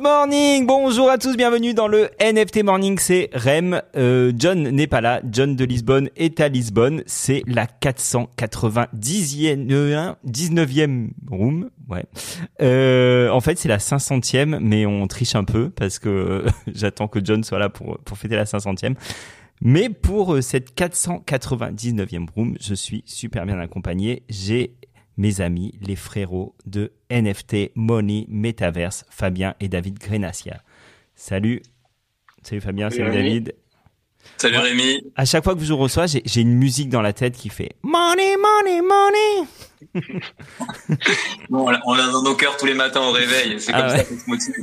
Good morning, bonjour à tous, bienvenue dans le NFT Morning, c'est Rem. Euh, John n'est pas là, John de Lisbonne est à Lisbonne, c'est la 490e, 19e room, ouais. Euh, en fait c'est la 500e, mais on triche un peu parce que j'attends que John soit là pour, pour fêter la 500e. Mais pour euh, cette 499e room, je suis super bien accompagné. J'ai mes amis, les frérots de NFT Money Metaverse, Fabien et David Grenacia. Salut. Salut Fabien, salut, David. Salut Rémi. À chaque fois que je vous reçois, j'ai une musique dans la tête qui fait Money, money, money. bon, on l'a dans nos cœurs tous les matins au réveil. C'est comme ah ça qu'on se motive.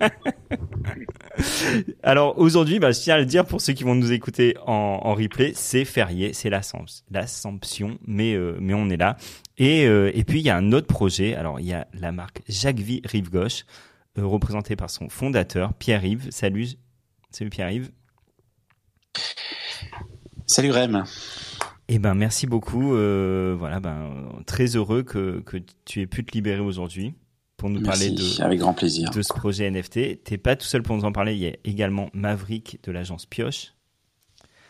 Alors aujourd'hui, bah, je tiens à le dire pour ceux qui vont nous écouter en, replay, c'est férié, c'est l'Assomption, mais euh, mais on est là. Et euh, et puis il y a un autre projet. Alors il y a la marque Jacques Vie Rive Gauche, euh, représentée par son fondateur Pierre Yves. Salut, salut Pierre Yves. Salut Rem. Eh ben merci beaucoup. voilà, ben très heureux que que tu aies pu te libérer aujourd'hui pour nous parler de, avec grand plaisir. de ce projet NFT. T'es pas tout seul pour nous en parler. Il y a également Maverick de l'agence Pioche.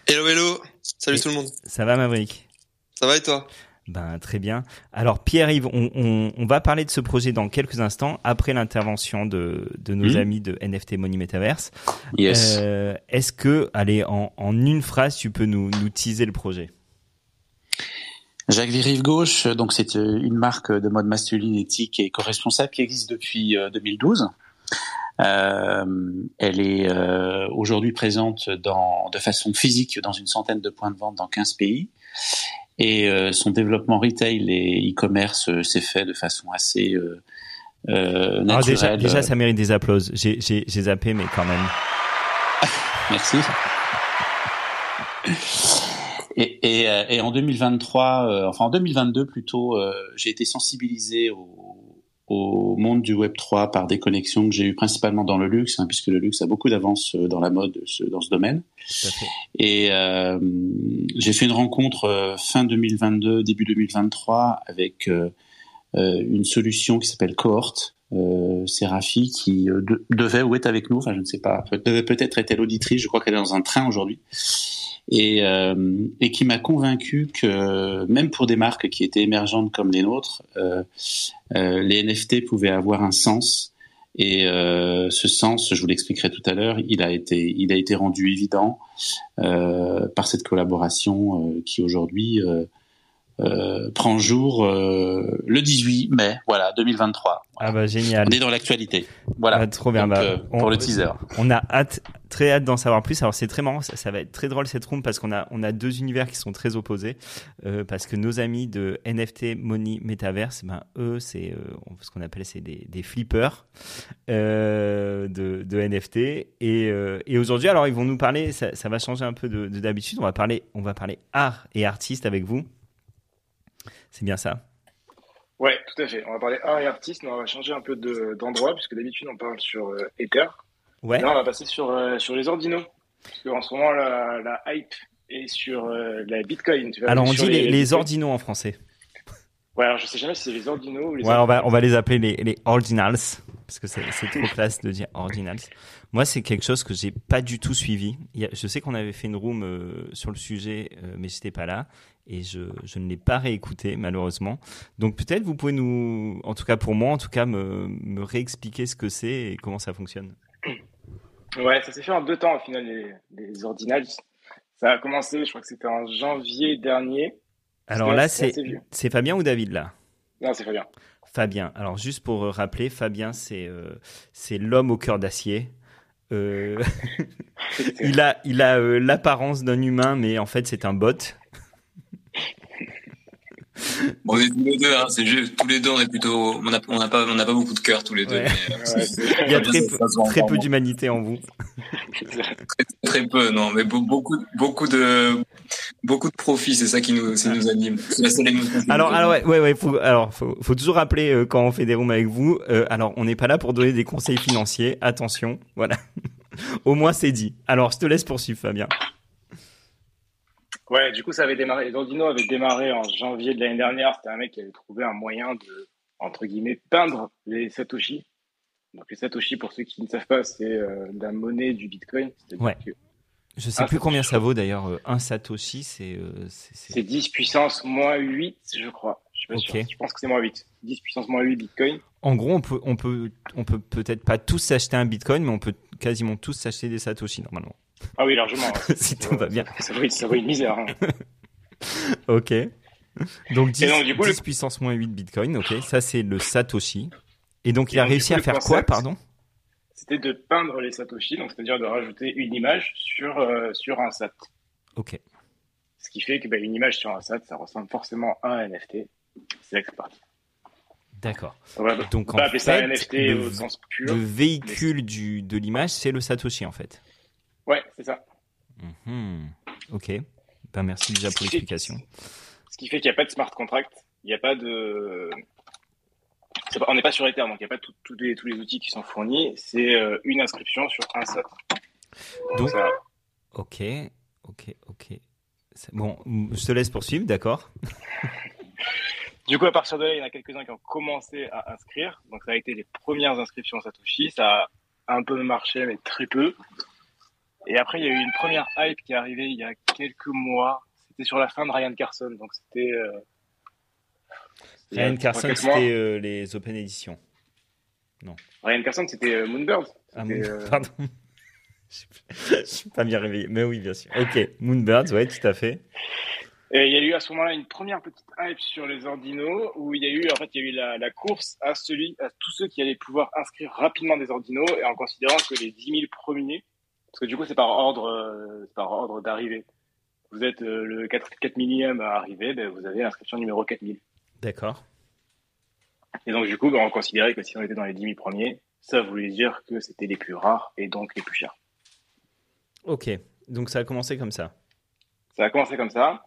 Hello, hello. Salut tout le monde. Ça va, Maverick? Ça va et toi? Ben, très bien. Alors Pierre-Yves, on, on, on, va parler de ce projet dans quelques instants, après l'intervention de, de nos hmm. amis de NFT Money Metaverse. Yes. Euh, Est-ce que, allez, en, en une phrase, tu peux nous, nous teaser le projet? Jacques Virive Gauche, donc c'est euh, une marque de mode masculine éthique et co-responsable qui existe depuis 2012. Euh, euh, elle est euh, aujourd'hui présente dans, de façon physique dans une centaine de points de vente dans 15 pays. Et euh, son développement retail et e-commerce s'est fait de façon assez euh, naturelle. Alors déjà, déjà, ça mérite des applauses. J'ai zappé, mais quand même. Merci. Et, et, euh, et, en 2023, euh, enfin en 2022 plutôt, euh, j'ai été sensibilisé au, au, monde du Web 3 par des connexions que j'ai eues principalement dans le luxe, hein, puisque le luxe a beaucoup d'avance dans la mode dans ce domaine. Et euh, j'ai fait une rencontre fin 2022, début 2023 avec une solution qui s'appelle Cohort. Euh, Rafi qui devait ou est avec nous, enfin je ne sais pas, devait peut-être être l'auditrice, je crois qu'elle est dans un train aujourd'hui et, euh, et qui m'a convaincu que même pour des marques qui étaient émergentes comme les nôtres, euh, euh, les NFT pouvaient avoir un sens. Et euh, ce sens, je vous l'expliquerai tout à l'heure, il a été, il a été rendu évident euh, par cette collaboration euh, qui aujourd'hui euh, prend jour euh, le 18 mai, voilà, 2023. Ah bah génial. On est dans l'actualité. Voilà. Ah, trop bien. bah, euh, pour le teaser. On a hâte, très hâte d'en savoir plus. Alors c'est très marrant, ça, va être très drôle cette room parce qu'on a on a deux univers qui sont très opposés. parce que nos amis de NFT Money Metaverse, ben eux c'est ce qu'on appelle c'est des, des flippers de, de NFT. Et, et aujourd'hui alors ils vont nous parler, ça, ça va changer un peu de d'habitude. on va parler on va parler art et artistes avec vous. C'est bien ça Ouais, tout à fait. On va parler art et artiste, mais on va changer un peu d'endroit, puisque d'habitude on parle sur euh, Ether. Ouais. Là, on va passer sur, euh, sur les ordinaux. Parce qu'en ce moment, la, la hype est sur euh, la Bitcoin. alors, on dit les, les, ordinaux en français. Ouais, alors je sais jamais si c'est les ordinaux ou les. Ouais, on va, on va les appeler les, les ordinals, parce que c'est trop classe de dire ordinals. Moi, c'est quelque chose que j'ai pas du tout suivi. je sais qu'on avait fait une room sur le sujet, mais j'étais pas là et je, je ne l'ai pas réécouté malheureusement. Donc peut-être vous pouvez nous, en tout cas pour moi, en tout cas me, me réexpliquer ce que c'est et comment ça fonctionne. Ouais, ça s'est fait en deux temps au final les, les ordinals. Ça a commencé, je crois que c'était en janvier dernier. Alors là, c'est Fabien ou David là? Non, c'est Fabien. Fabien. Alors juste pour rappeler, Fabien c'est euh, c'est l'homme au cœur d'acier. Euh... il a il a euh, l'apparence d'un humain, mais en fait c'est un bot. on est tous les deux, hein, c'est juste, tous les deux, on est plutôt, on n'a on a pas, on a pas beaucoup de cœur tous les deux. Mais, euh, Il y a très, peu, très peu d'humanité en vous. très, très, peu, non, mais beaucoup, beaucoup de, beaucoup de profit, c'est ça qui nous, qui nous anime. alors, alors ouais, ouais, ouais, faut, alors faut, faut toujours rappeler euh, quand on fait des rooms avec vous. Euh, alors, on n'est pas là pour donner des conseils financiers. Attention, voilà. Au moins, c'est dit. Alors, je te laisse poursuivre, Fabien. Ouais, du coup, ça avait démarré. Les Ordino avaient démarré en janvier de l'année dernière. C'était un mec qui avait trouvé un moyen de, entre guillemets, peindre les Satoshi. Donc les Satoshi, pour ceux qui ne savent pas, c'est euh, la monnaie du Bitcoin. Ouais. que Je sais plus combien ça vaut d'ailleurs. euh, Un Satoshi, c'est. euh, c'est- c'est- C'est 10 puissance moins 8, je crois. Je suis pas sûr. Je pense que c'est moins 8. 10 puissance moins 8 Bitcoin. En gros, on peut, on peut, on peut peut-être pas tous s'acheter un Bitcoin, mais on peut quasiment tous s'acheter des Satoshi normalement. Ah oui, largement. si tout va bien. Ça vaut, ça vaut une misère. hein. Ok. Donc 10, donc, du coup, 10 le- puissance moins 8 Bitcoin, ok. Ça, c'est le Satoshi. Et donc, il Et a donc, réussi coup, à faire quoi, pardon? C'était de peindre les Satoshi, donc c'est-à-dire de rajouter une image sur, euh, sur un SAT. Ok. Ce qui fait que bah, une image sur un SAT, ça ressemble forcément à un NFT. C'est là que c'est parti. D'accord. Donc, on en ça fait, un NFT le- au sens pur. Le véhicule du, de l'image, c'est le Satoshi, en fait. Ouais, c'est ça. Mhm. Ok. Ben, merci déjà pour l'explication. Ce qui fait qu'il n'y a pas de smart contract, il n'y a pas de. pas- on n'est pas sur Ether, donc il n'y a pas tout- tous les, tous les outils qui sont fournis. C'est euh, une inscription sur un SAT. Donc- ça- Ok. Ok. Ok. Bon, je te laisse poursuivre, d'accord Du coup, à partir de là, il y en a quelques-uns qui ont commencé à inscrire. Donc, ça a été les premières inscriptions Satoshi. Ça a un peu marché, mais très peu. Et après, il y a eu une première hype qui est arrivée il y a quelques mois. C'était sur la fin de Ryan Carson. Donc, c'était. euh, Ryan Carson, c'était euh, les Open Editions. Ryan Carson, c'était euh, Moonbird. Ah, Moon- euh, Pardon. Je suis pas bien réveillé. Mais oui, bien sûr. Ok. Moonbirds, ouais, tout à fait. Et il y a eu à ce moment-là une première petite hype sur les ordinaux où il y a eu en fait il y a eu la, la course à celui à tous ceux qui allaient pouvoir inscrire rapidement des ordinaux et en considérant que les 10 000 premiers parce que du coup c'est par ordre euh, par ordre d'arrivée. Vous êtes euh, le 4, 4 millième à arriver, ben, vous avez l'inscription numéro 4000. D'accord. Et donc du coup ben, on considérait que si on était dans les 10 000 premiers, ça voulait dire que c'était les plus rares et donc les plus chers. Ok. Donc ça a commencé comme ça. Ça a commencé comme ça.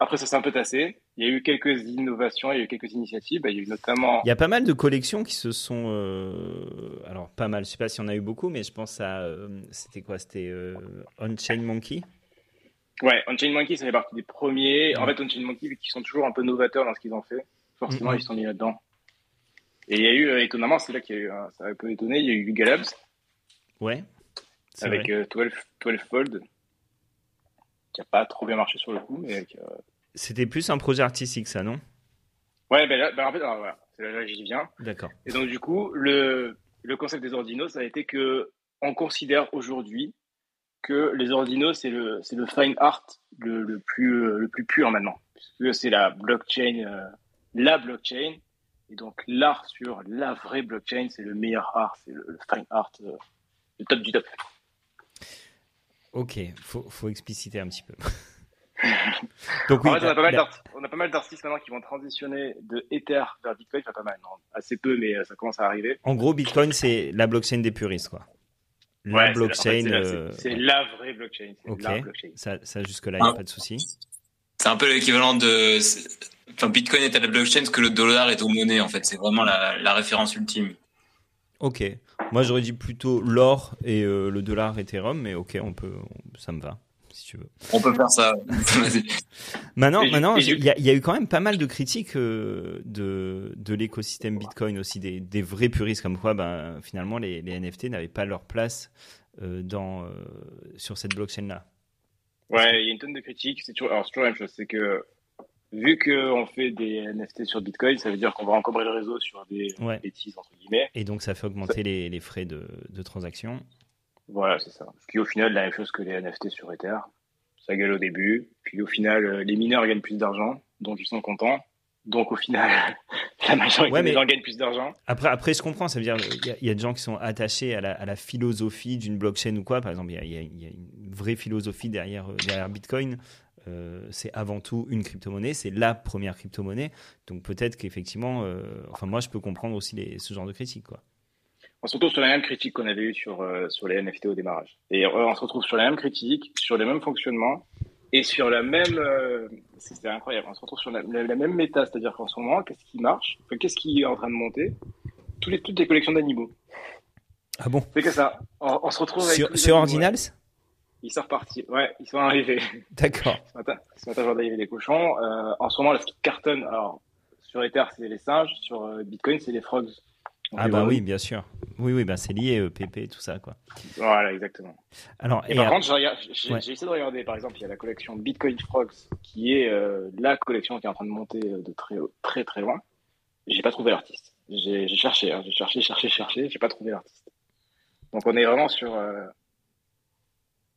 Après, ça s'est un peu tassé. Il y a eu quelques innovations, il y a eu quelques initiatives. Ben, Il y a eu notamment Il y a pas mal de collections qui se sont. euh, Alors, pas mal. Je sais pas si on a eu beaucoup, mais je pense à. euh, C'était quoi C'était euh, On-Chain Monkey Ouais, Unchained Monkey, ça fait partie des premiers. En fait, Unchained Monkey, vu qu'ils sont toujours un peu novateurs dans ce qu'ils ont fait, forcément, Mhm. ils sont mis là-dedans. Et il y a eu, euh, étonnamment, c'est là qu'il y a eu, ça a un peu étonné, il y a eu Yuga Labs Ouais. Avec vrai. euh, 12, 12 Fold, qui a pas trop bien marché sur le coup, mais C'était plus un projet artistique, ça, non? Ouais, ben là, ben en fait, alors, voilà, c'est là, j'y viens. D'accord. Et donc, du coup, le, le concept des ordinaux, ça a été que on considère aujourd'hui que les ordinaux, c'est le, c'est le fine art le, le plus, euh, le plus pur maintenant. Puisque c'est la blockchain, euh, la blockchain. Et donc, l'art sur la vraie blockchain, c'est le meilleur art, c'est le, le fine art, euh, le top du top. Ok. Faut, faut expliciter un petit peu. Donc, oui. en fait, on a, pas mal la- d'art- on a pas mal d'artistes maintenant qui vont transitionner de Ether vers Bitcoin. Enfin, pas mal, non, assez peu, mais euh, ça commence à arriver. En gros, Bitcoin, c'est la blockchain des puristes, quoi. La Ouais, blockchain. c'est la- euh, c'est la vraie blockchain. Ok. la blockchain. Ça, ça jusque-là, il n'y a Ah. pas de souci. C'est un peu l'équivalent de. Enfin, Bitcoin est à la blockchain ce que le dollar est aux monnaies, en fait. C'est vraiment la, la référence ultime. Ok. Moi, j'aurais dit plutôt l'or et euh, le dollar Ethereum, mais ok, on peut, ça me va, si tu veux. On peut faire ça. Maintenant, Et- maintenant, il y, a- il y a eu quand même pas mal de critiques euh, de, de l'écosystème Bitcoin aussi, des, des vrais puristes comme quoi, ben, finalement, les, les NFT n'avaient pas leur place euh, dans, euh, sur cette blockchain-là. Ouais, il y a une tonne de critiques. C'est toujours, alors c'est toujours la même chose. C'est que vu qu'on fait des NFT sur Bitcoin, ça veut dire qu'on va encombrer le réseau sur des Ouais. bêtises entre guillemets. Et donc, ça fait augmenter les, les frais de, de transaction. Voilà, c'est ça. Ce qui au final la même chose que les NFT sur Ether. Ça gueule au début, puis au final, euh, les mineurs gagnent plus d'argent, donc ils sont contents. Donc au final, la majorité Ouais, mais- des gens gagnent plus d'argent. Après, après, je comprends, ça veut dire il y, a- il y a des gens qui sont attachés à la, à la philosophie d'une blockchain ou quoi. Par exemple, il y a, y y une vraie philosophie derrière, euh, derrière Bitcoin. Euh, c'est avant tout une crypto-monnaie, c'est la première crypto-monnaie. Donc peut-être qu'effectivement, euh, enfin moi je peux comprendre aussi les, ce genre de critiques. Quoi. On se retrouve sur la même critique qu'on avait eue sur, euh, sur les NFT au démarrage. Et euh, on se retrouve sur la même critique, sur les mêmes fonctionnements et sur la même. euh, c'est c'est incroyable. On se retrouve sur la, la- la même méta, c'est-à-dire qu'en ce moment, qu'est-ce qui marche? Enfin, Qu'est-ce qui est en train de monter? Tous les, Toutes les collections d'animaux. Ah bon? C'est que ça. On, on se retrouve avec. Sur, Ordinals? ouais. Ils sont repartis. Ouais, ils sont arrivés. D'accord. Ce matin, ce matin, avait des cochons. Euh, en ce moment, là, ce qui cartonne, alors, sur Ether, c'est les singes. Sur Bitcoin, c'est les frogs. Ah bah oui, bien sûr. Oui, oui, bah c'est lié, euh, PP, tout ça, quoi. Voilà, exactement. Alors, et, par contre, j'ai essayé de regarder, par exemple, il y a la collection Bitcoin Frogs, qui est euh, la collection qui est en train de monter de très, très, très loin. J'ai pas trouvé l'artiste. J'ai cherché, hein, j'ai cherché, cherché, cherché, j'ai pas trouvé l'artiste. Donc on est vraiment sur, euh,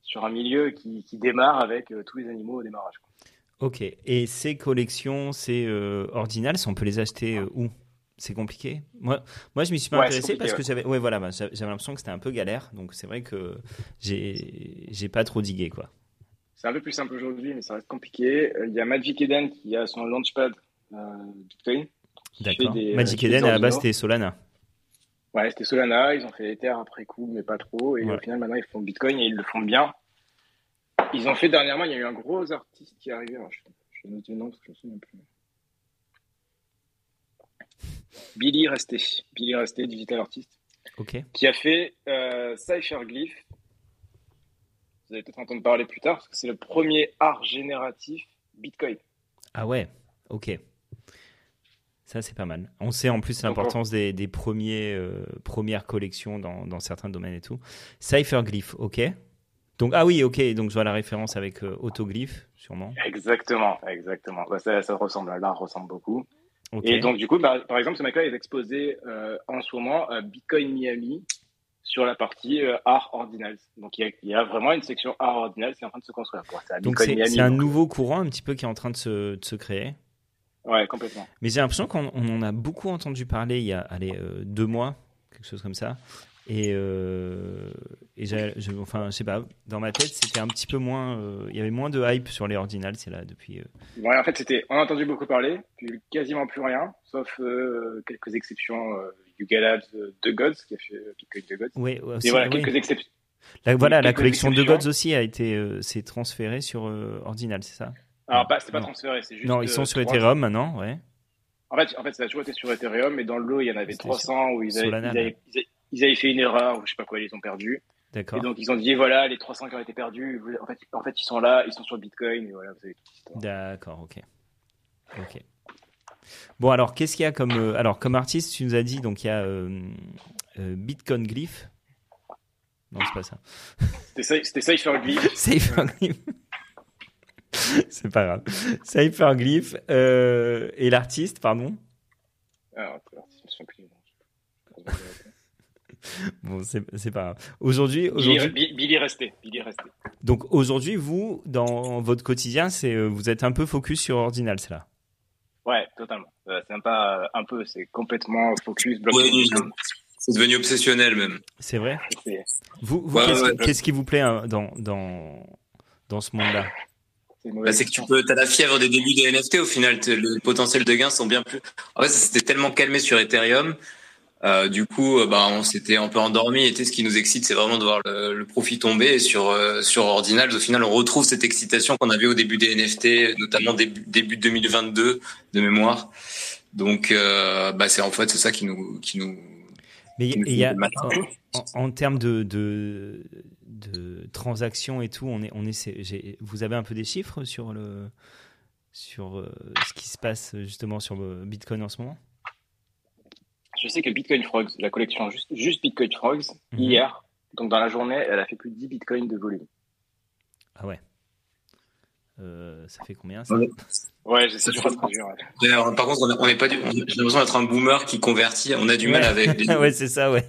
sur un milieu qui, qui démarre avec tous les animaux au démarrage. Quoi. Ok. Et ces collections, c'est ordinales, on peut les acheter où? C'est compliqué. Moi, moi, je m'y suis pas intéressé parce que j'avais, ouais, voilà, bah, j'avais l'impression que c'était un peu galère. Donc, c'est vrai que j'ai, j'ai pas trop digué, quoi. C'est un peu plus simple aujourd'hui, mais ça reste compliqué. Euh, il y a Magic Eden qui a son launchpad euh, Bitcoin. D'accord. Magic euh, Eden, à la base, c'était Solana. Ouais, c'était Solana. Ils ont fait Ether après coup, mais pas trop. Et au final, maintenant, ils font Bitcoin et ils le font bien. Ils ont fait dernièrement, il y a eu un gros artiste qui est arrivé. je, je vais noter le nom parce que je ne me souviens plus. Billy Resté, Billy Resté, digital artiste, qui a fait euh, Cypherglyph. Vous allez peut-être entendre parler plus tard, parce que c'est le premier art génératif Bitcoin. Ah ouais, ok. Ça, c'est pas mal. On sait en plus l'importance des, premiers, euh, premières collections dans, certains domaines et tout. Cypherglyph, ok. Donc, ah oui, ok, donc je vois la référence avec euh, autoglyph, sûrement. Exactement, exactement. Bah, ça, ça ressemble, l'art ressemble beaucoup. Et donc, du coup, bah, par exemple, ce mec-là est exposé euh, en ce moment à Bitcoin Miami sur la partie euh, art ordinals. Donc, il y, a, vraiment une section art ordinals qui est en train de se construire. donc, c'est un nouveau courant un petit peu qui est en train de se, de se créer. Ouais, complètement. Mais j'ai l'impression qu'on en a beaucoup entendu parler il y a allez, euh, deux mois, quelque chose comme ça. Et, euh, et je, enfin, je sais pas, dans ma tête, c'était un petit peu moins. Euh, il y avait moins de hype sur les ordinals, c'est là depuis. Euh. Ouais, en fait, c'était. On a entendu beaucoup parler, puis quasiment plus rien, sauf quelques exceptions. Yuga Labs de Gods, qui a fait Bitcoin de Gods. Oui, aussi, et voilà, quelques exceptions. La, voilà, la collection de Gods aussi a été, s'est transférée sur Ordinal, c'est ça? Alors, pas, c'est pas transféré, c'est juste. Non, ils sont sur Ethereum maintenant, ouais. En fait, en fait, ça a toujours été sur Ethereum, mais dans le lot, il y en avait 300 où ils avaient, ils avaient fait une erreur ou je sais pas quoi, ils les ont perdus. D'accord. Et donc ils ont dit voilà, les 300 qui ont été perdus, en fait, en fait ils sont là, ils sont sur Bitcoin et voilà, vous avez tout. D'accord, ok. Ok. Bon alors qu'est-ce qu'il y a comme euh, alors comme artiste tu nous as dit donc il y a euh, euh, Bitcoin Glyph. Non c'est pas ça. C'était Cypherglyph. Cypherglyph. c'est pas grave. Cypherglyph et l'artiste pardon? Alors, l'artiste, je me souviens plus. bon, c'est pas grave. Aujourd'hui, aujourd'hui... Billy, resté. Billy resté. Donc aujourd'hui, vous, dans votre quotidien, c'est euh, vous êtes un peu focus sur Ordinal, c'est là Ouais, totalement. Euh, c'est pas un peu, c'est complètement focus. c'est devenu obsessionnel même. C'est vrai. Vous, vous qu'est-ce qui vous plaît hein, dans dans dans ce monde-là? Bah, c'est que tu peux, as la fièvre des débuts des NFT au final, le potentiel de gains sont bien plus. En fait, c'était tellement calmé sur Ethereum euh, du coup, euh, bah, on s'était un peu endormi. Et ce qui nous excite, c'est vraiment de voir le, profit tomber. Et sur euh, sur Ordinals, au final, on retrouve cette excitation qu'on avait au début des NFT, notamment début, début 2022 de mémoire. Donc, bah, c'est en fait c'est ça qui nous qui nous. Mais il y a en, termes de, de, de transactions et tout, on est on est. Vous avez un peu des chiffres sur le sur ce qui se passe justement sur Bitcoin en ce moment? Je sais que Bitcoin Frogs, la collection juste, juste Bitcoin Frogs, mhm. hier, donc dans la journée, elle a fait plus de 10 bitcoins de volume. Ah ouais. Euh, ça fait combien ça? Ouais, j'essaie de ouais. Par contre, on n'est pas du. J'ai l'impression d'être un boomer qui convertit. On a du mal avec. Les... ouais, c'est ça, ouais.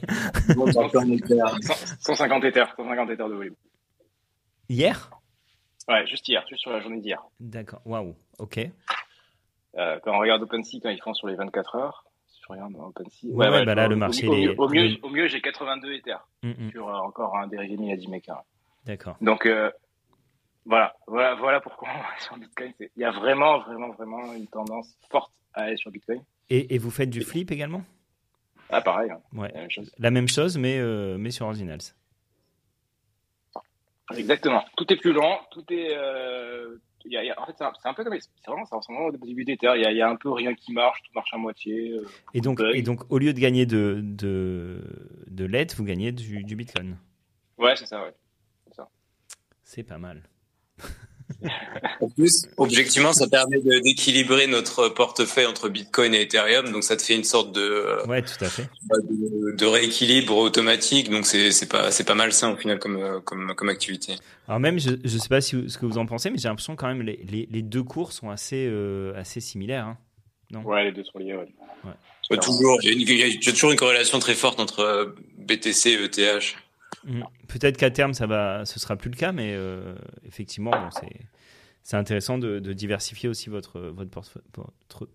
150 Ethers, 150 Ethers de volume. Hier? Ouais, juste hier, juste sur la journée d'hier. D'accord, waouh, ok. Euh, quand on regarde OpenSea, quand ils font sur les 24 heures, je regarde dans OpenSea. Ouais, ouais, bah là, le marché. Au, au, mieux, au mieux, j'ai 82 Ethers mm, mm. sur euh, encore un dérivé Miyadi Maker. D'accord. Donc, euh, voilà, voilà, voilà pourquoi sur Bitcoin. Il y a vraiment, vraiment, vraiment une tendance forte à aller sur Bitcoin. Et, et vous faites du flip également? Ah, pareil. Hein. Ouais. La même chose, la même chose mais, euh, mais sur Ordinals. Exactement. Tout est plus lent, tout est, euh, en fait, c'est un, peu comme. C'est vraiment, ça ressemble au début terres. Il y, a, un peu rien qui marche, tout marche à moitié. Euh, et, donc, et donc, au lieu de gagner de, de, de l'aide, vous gagnez du, du Bitcoin. Ouais, c'est ça, ouais. C'est pas mal. En plus, objectivement, ça permet d'équilibrer notre portefeuille entre Bitcoin et Ethereum, donc ça te fait une sorte de ouais, tout à fait, de, de rééquilibre automatique. Donc c'est c'est pas c'est pas mal ça au final comme comme comme activité. Alors même, je je sais pas si ce que vous en pensez, mais j'ai l'impression quand même les, les, les deux cours sont assez euh, assez similaires. Hein. non? Ouais, les deux sont liés. Ouais. ouais. toujours, il y, a toujours une corrélation très forte entre BTC et ETH. Mm. Peut-être qu'à terme, ça va, ce sera plus le cas, mais euh, effectivement, bon, c'est c'est intéressant de, de, diversifier aussi votre votre,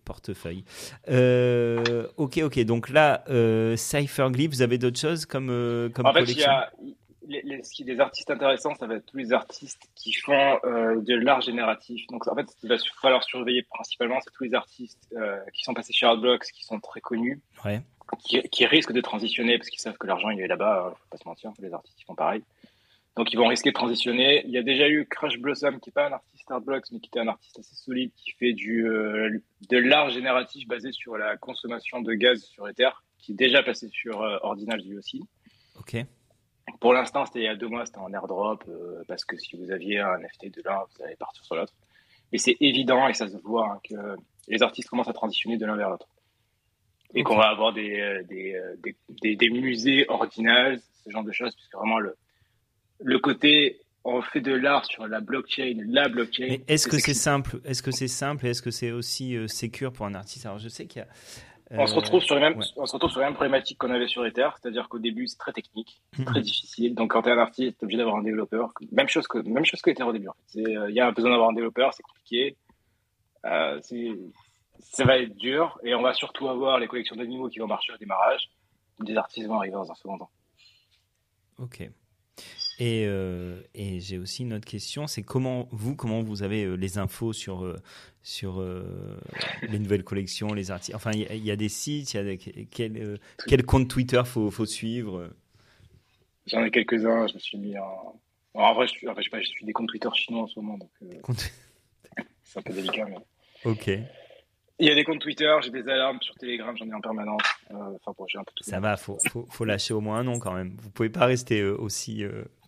portefeuille. Euh, ok, ok. Donc là, euh, Cypherglyph, vous avez d'autres choses comme euh, comme En fait, il y a les, les, ce qui des artistes intéressants, ça va être tous les artistes qui font euh, de l'art génératif. Donc en fait, ce qu'il va falloir surveiller principalement, c'est tous les artistes euh, qui sont passés chez Artblocks, qui sont très connus. Ouais qui, qui, risquent de transitionner parce qu'ils savent que l'argent il est là-bas, faut pas se mentir, les artistes ils font pareil. Donc ils vont risquer de transitionner. Il y a déjà eu Crash Blossom qui est pas un artiste Artblocks mais qui était un artiste assez solide qui fait du euh, de l'art génératif basé sur la consommation de gaz sur Ether, qui est déjà passé sur euh, Ordinals lui aussi. Ok. Pour l'instant, c'était il y a deux mois, c'était en airdrop euh, parce que si vous aviez un NFT de l'un, vous allez partir sur l'autre. Mais c'est évident et ça se voit hein, que les artistes commencent à transitionner de l'un vers l'autre et qu'on va avoir des, euh, des, euh, des, des, des, musées ordinals, ce genre de choses, puisque vraiment le, le côté on fait de l'art sur la blockchain, la blockchain. Est-ce que c'est simple? Est-ce que c'est simple et est-ce que c'est aussi euh, sécure pour un artiste? Alors je sais qu'il y a. Euh, on se retrouve sur les mêmes, ouais. on se retrouve sur les mêmes problématiques qu'on avait sur Ether, c'est-à-dire qu'au début c'est très technique, -hmm. très difficile. Donc quand tu es un artiste, tu obligé d'avoir un développeur. Même chose que même chose que Ether au début. Il fait. y a besoin d'avoir un développeur, c'est compliqué. Euh, ça va être dur et on va surtout avoir les collections d'animaux qui vont marcher au démarrage. Des artistes vont arriver dans un second temps. Ok. Et, euh, et j'ai aussi une autre question, c'est comment vous, comment vous avez euh, les infos sur euh, sur euh, les nouvelles collections, les artistes? Enfin, il y, y, a des sites, il y a des, quel, quel compte Twitter faut faut suivre? J'en ai quelques-uns. Je me suis mis en. en vrai, je, suis, enfin, je sais pas, je suis des comptes Twitter chinois en ce moment, donc c'est un peu délicat. Mais... Ok. Il y a des comptes Twitter, j'ai des alarmes sur Telegram, j'en ai en permanence. Enfin, bon, j'ai un peu tout. Ça va, faut, faut, faut, lâcher au moins un nom quand même. Vous pouvez pas rester aussi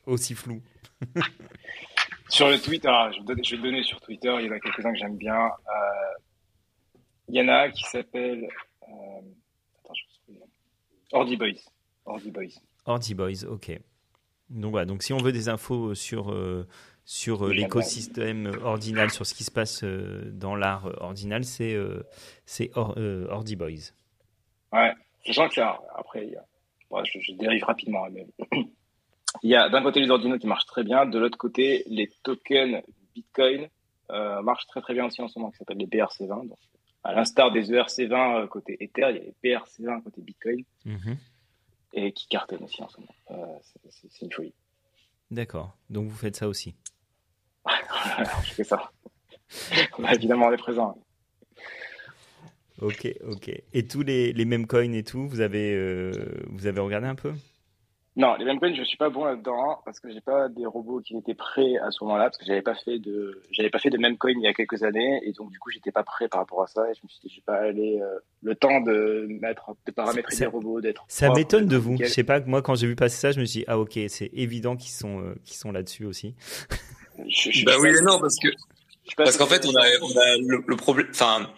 aussi flou. sur le Twitter, je, vais donner sur Twitter, il y en a quelques-uns que j'aime bien. Euh, il y en a qui s'appelle euh, attends, je Ordi Boys. Ordi Boys. Ordi Boys, ok. Donc voilà, donc si on veut des infos sur euh, sur l'écosystème ordinal, sur ce qui se passe dans l'art ordinal, c'est c'est Or, Ordi Boys. Ouais, sachant que après, il y a... bon, je, je, dérive rapidement, mais il y a d'un côté les ordinaux qui marchent très bien, de l'autre côté les tokens Bitcoin euh, marchent très très bien aussi en ce moment, qui s'appellent les BRC20. Donc, à l'instar des ERC20 côté Ether, il y a les BRC20 côté Bitcoin -hmm. et qui cartonnent aussi en ce moment. Euh, c'est une folie. D'accord. Donc vous faites ça aussi. je fais ça. bah, évidemment, on est présent. Ok, ok. Et tous les, les mêmes coins et tout, vous avez, euh, vous avez regardé un peu? Non, les mêmes coins, je suis pas bon là-dedans parce que j'ai pas des robots qui étaient prêts à ce moment-là parce que j'avais pas fait de j'avais pas fait de même coin il y a quelques années et donc du coup j'étais pas prêt par rapport à ça et je me suis dit je vais pas aller euh, le temps de mettre de paramétrer ça, des robots d'être ça m'étonne de vous. Je sais pas moi quand j'ai vu passer ça je me suis dit ah ok c'est évident qu'ils sont euh, qu'ils sont là-dessus aussi. je, je bah oui et non parce que parce qu'en fait on a on a le, le problème enfin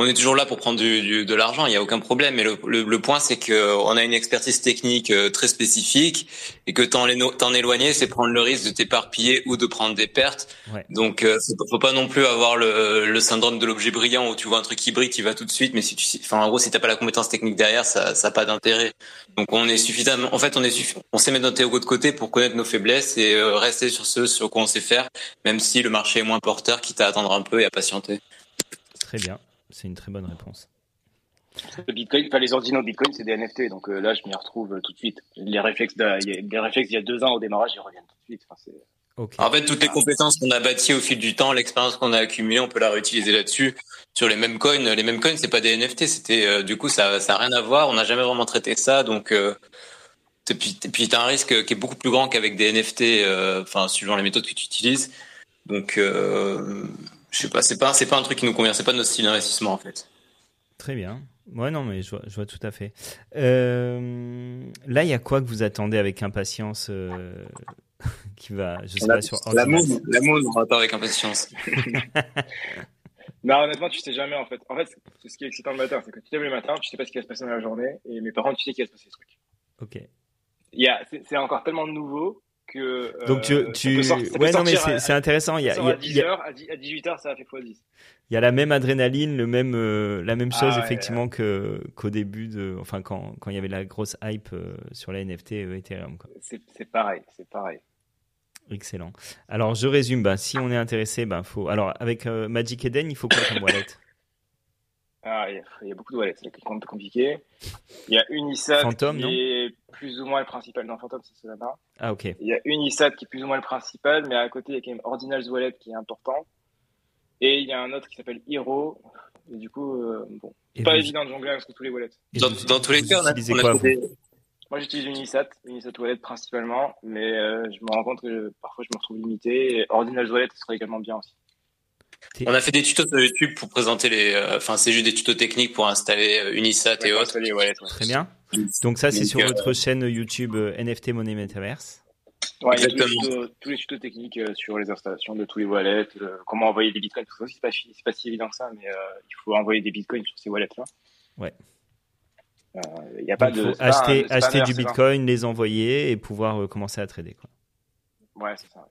on est toujours là pour prendre du, du, de l'argent, il n'y a aucun problème. Mais le, le, le point, c'est que on a une expertise technique euh, très spécifique et que t'en éloigner, c'est prendre le risque de t'éparpiller ou de prendre des pertes. Ouais. Donc, euh, faut pas non plus avoir le, le syndrome de l'objet brillant où tu vois un truc qui brille, tu vas tout de suite. Mais si tu, enfin, en gros, si t'as pas la compétence technique derrière, ça, ça a pas d'intérêt. Donc, on est suffisamment, en fait, on est on sait mettre notre ego de côté pour connaître nos faiblesses et euh, rester sur ce sur quoi on sait faire, même si le marché est moins porteur, quitte à attendre un peu et à patienter. Très bien. C'est une très bonne réponse. Le Bitcoin, enfin les ordinaux Bitcoin, c'est des NFT, donc euh, là je m'y retrouve euh, tout de suite. Les réflexes, de, les réflexes il y a deux ans au démarrage, ils reviennent tout de suite. Enfin, okay. En fait, toutes les compétences qu'on a bâties au fil du temps, l'expérience qu'on a accumulée, on peut la réutiliser là-dessus. Sur les mêmes coins, les mêmes coins, c'est pas des NFT, c'était euh, du coup ça, ça a rien à voir. On n'a jamais vraiment traité ça, donc euh, et puis et puis t'as un risque qui est beaucoup plus grand qu'avec des NFT, enfin suivant les méthodes que tu utilises. Donc je sais pas, c'est pas, c'est pas un truc qui nous convient, c'est pas notre style d'investissement en fait. Très bien. Ouais, non, mais je vois, je vois tout à fait. Euh, là, il y a quoi que vous attendez avec impatience euh, qui va, je sais La, pas sur la Ordinals. moon, la moon, on attend avec impatience. Non, honnêtement, tu sais jamais en fait. En fait, c'est ce qui est excitant le matin, c'est que tu te lèves le matin, tu sais pas ce qui va se passer dans la journée, et mes parents, tu sais qu'il va se passer des trucs. Ok. Il y a, c'est c'est encore tellement nouveau que. euh, Donc tu, tu... ouais non mais c'est intéressant. Il y a, à il y a- 10h, à, 10 à 18h, ça a fait x10. il y a la même adrénaline, le même, euh, la même Ah chose ouais, effectivement qu'au début de, enfin quand quand il y avait la grosse hype euh, sur la NFT Ethereum. C'est pareil, c'est pareil. Excellent. Alors je résume. Bah, si on est intéressé, bah, faut. Alors avec euh, Magic Eden, il faut quoi comme wallet? Ah, il y, a, il y a beaucoup de wallets, c'est un peu compliqué. Il y a Unisat Phantom, qui non est plus ou moins le principal. Non, Phantom, c'est cela-là. Ah ok. Il y a Unisat qui est plus ou moins le principal, mais à côté, il y a quand même Ordinals Wallet qui est important. Et il y a un autre qui s'appelle Hero. Et du coup, euh, bon, Et pas vous- évident de jongler avec tous les wallets. et Dans, vous- dans tous les cas, on a, utilisez on a quoi, des- Moi, j'utilise Unisat, Unisat Wallet principalement, mais euh, je me rends compte que parfois je me retrouve limité. Et Ordinals Wallet serait également bien aussi. On a fait des tutos sur YouTube pour présenter les, euh, enfin, c'est juste des tutos techniques pour installer euh, Unisat et autres. les wallets, ouais. Très bien. Donc ça, c'est sur euh, votre chaîne YouTube euh, NFT Money Metaverse. Ouais, il y a tous les, Exactement. tutos, tous les tutos techniques euh, sur les installations de tous les wallets, euh, comment envoyer des bitcoins, tout ça, c'est pas, pas si évident que ça, mais euh, il faut envoyer des bitcoins sur ces wallets-là. Ouais. Euh, Il n'y a pas Donc, de. faut c'est pas un- acheter, du Bitcoin, les envoyer et pouvoir euh, commencer à trader. Quoi. Ouais, c'est ça.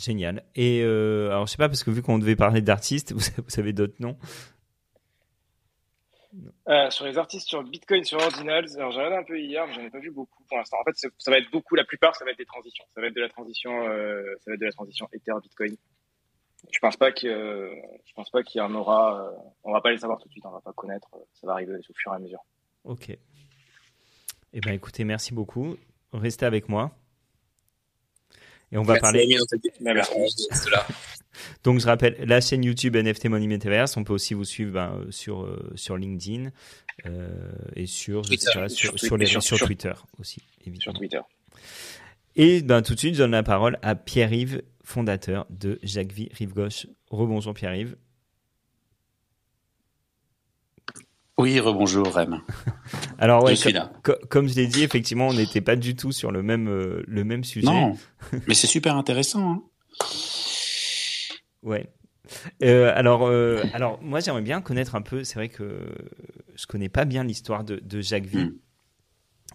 Génial. Et euh, alors je sais pas parce que vu qu'on devait parler d'artistes, vous, avez- vous avez d'autres noms? Euh, sur les artistes sur Bitcoin, sur Ordinals, alors j'ai regardé un peu hier, mais j'en ai pas vu beaucoup pour l'instant. En fait, ça va être beaucoup, la plupart, ça va être des transitions. Ça va être de la transition, euh, ça va être de la transition Ether Bitcoin. Je pense pas que, euh, je pense pas qu'il y en aura. euh, on va pas les savoir tout de suite, on va pas connaître. ça va arriver au fur et à mesure. Ok. Eh ben écoutez, merci beaucoup. Restez avec moi. Et on va Merci, parler. Donc je rappelle la chaîne YouTube NFT Money Metaverse. On peut aussi vous suivre ben, euh, sur euh, sur LinkedIn euh, et sur je Twitter. sais pas, sur, Sur sur les sur, Sur- Twitter aussi Sur évidemment. Twitter. Et ben tout de suite, je donne la parole à Pierre-Yves, fondateur de Jacques Vie Rive Gauche. Rebonjour Pierre-Yves. Oui, rebonjour, Rem. Alors ouais, je suis là. co- comme je l'ai dit, effectivement, on n'était pas du tout sur le même euh, le même sujet. Non, mais c'est super intéressant. Hein. Ouais. Euh, alors, euh, alors, moi, j'aimerais bien connaître un peu. C'est vrai que je connais pas bien l'histoire de, de Jacques Vie. Mm.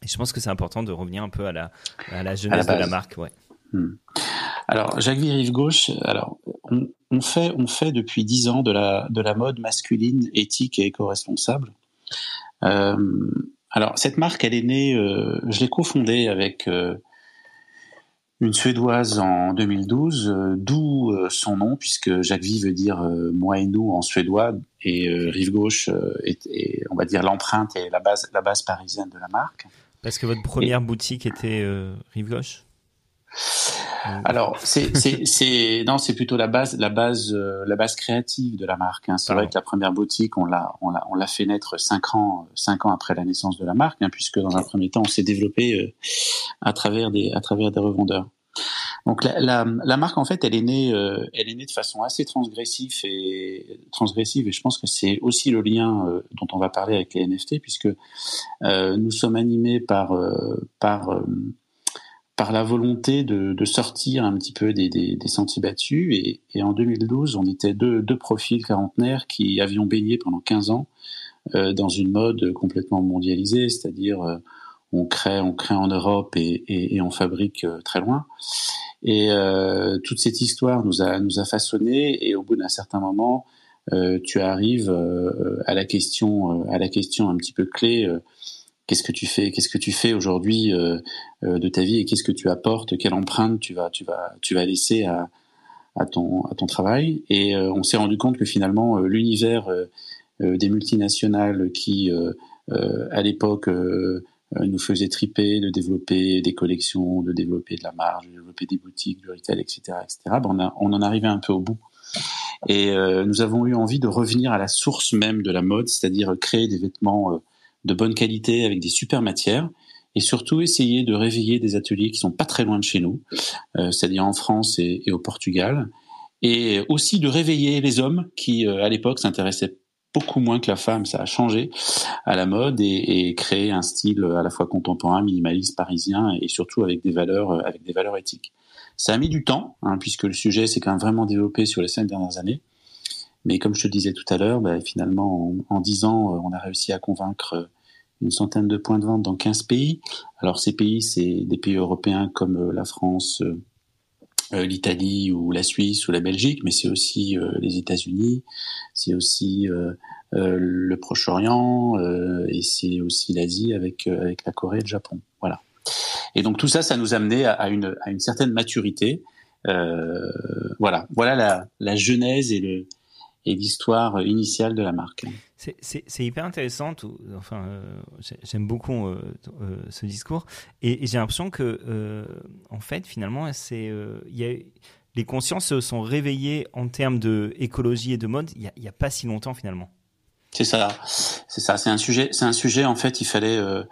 Et je pense que c'est important de revenir un peu à la, à la jeunesse de la marque. Ouais. Alors, Jacques Vie Rive Gauche, alors, on, fait, on fait depuis dix ans de la, de la mode masculine, éthique et éco-responsable. Euh, alors, cette marque, elle est née, euh, je l'ai cofondée avec euh, une Suédoise en 2012, euh, d'où son nom, puisque Jacques Vie veut dire moi et nous en suédois, et Rive Gauche est, on va dire, l'empreinte et la base, la base parisienne de la marque. Parce que votre première boutique était Rive Gauche? Alors, c'est, c'est, c'est, non, c'est plutôt la base, la base, euh, la base créative de la marque. Hein. C'est vrai que la première boutique, on l'a, on l'a, on l'a fait naître cinq ans, cinq ans après la naissance de la marque, hein, puisque dans un premier temps, on s'est développé euh, à travers des, à travers des revendeurs. Donc la, la, la marque, en fait, elle est née, euh, elle est née de façon assez transgressive et transgressive, et je pense que c'est aussi le lien euh, dont on va parler avec les NFT, puisque euh, nous sommes animés par, euh, par euh, par la volonté de, de sortir un petit peu des, des, des sentiers battus. Et, et en 2012, on était deux, deux profils quarantenaires qui avions baigné pendant 15 ans euh, dans une mode complètement mondialisée, c'est-à-dire euh, on crée, on crée en Europe et, et, et on fabrique euh, très loin. Et euh, toute cette histoire nous a, nous a façonné. Et au bout d'un certain moment, euh, tu arrives à la question, à la question un petit peu clé. Qu'est-ce que tu fais Qu'est-ce que tu fais aujourd'hui euh, euh, de ta vie et qu'est-ce que tu apportes Quelle empreinte tu vas, tu vas, tu vas laisser à, ton, à ton travail? Et euh, on s'est rendu compte que finalement l'univers des multinationales qui, à l'époque, nous faisait triper de développer des collections, de développer de la marge, de développer des boutiques, du retail, etc., etc. Ben, on, en arrivait un peu au bout. Et nous avons eu envie de revenir à la source même de la mode, c'est-à-dire créer des vêtements de bonne qualité avec des super matières et surtout essayer de réveiller des ateliers qui sont pas très loin de chez nous, euh, c'est-à-dire en France et, et au Portugal, et aussi de réveiller les hommes qui, euh, à l'époque, s'intéressaient beaucoup moins que la femme. Ça a changé à la mode et, et créé un style à la fois contemporain, minimaliste, parisien et surtout avec des valeurs, euh, avec des valeurs éthiques. Ça a mis du temps, hein, puisque le sujet s'est quand même vraiment développé sur les cinq dernières années. Mais comme je te disais tout à l'heure, bah, finalement, en, dix ans, on a réussi à convaincre une centaine de points de vente dans 15 pays. Alors ces pays, c'est des pays européens comme la France, euh, l'Italie ou la Suisse ou la Belgique, mais c'est aussi euh, les États-Unis, c'est aussi euh, le Proche-Orient et c'est aussi l'Asie avec avec la Corée et le Japon. Voilà. Et donc tout ça, ça nous a amené à, une à une certaine maturité. voilà, voilà la la genèse et le et l'histoire initiale de la marque. C'est hyper intéressant. enfin, euh, j'aime beaucoup euh, euh, ce discours, et, j'ai l'impression que, en fait, finalement, c'est, les consciences se sont réveillées en termes de écologie et de mode. Il n'y a, pas si longtemps, finalement. C'est ça, c'est ça. C'est un sujet. C'est un sujet. En fait, il fallait. En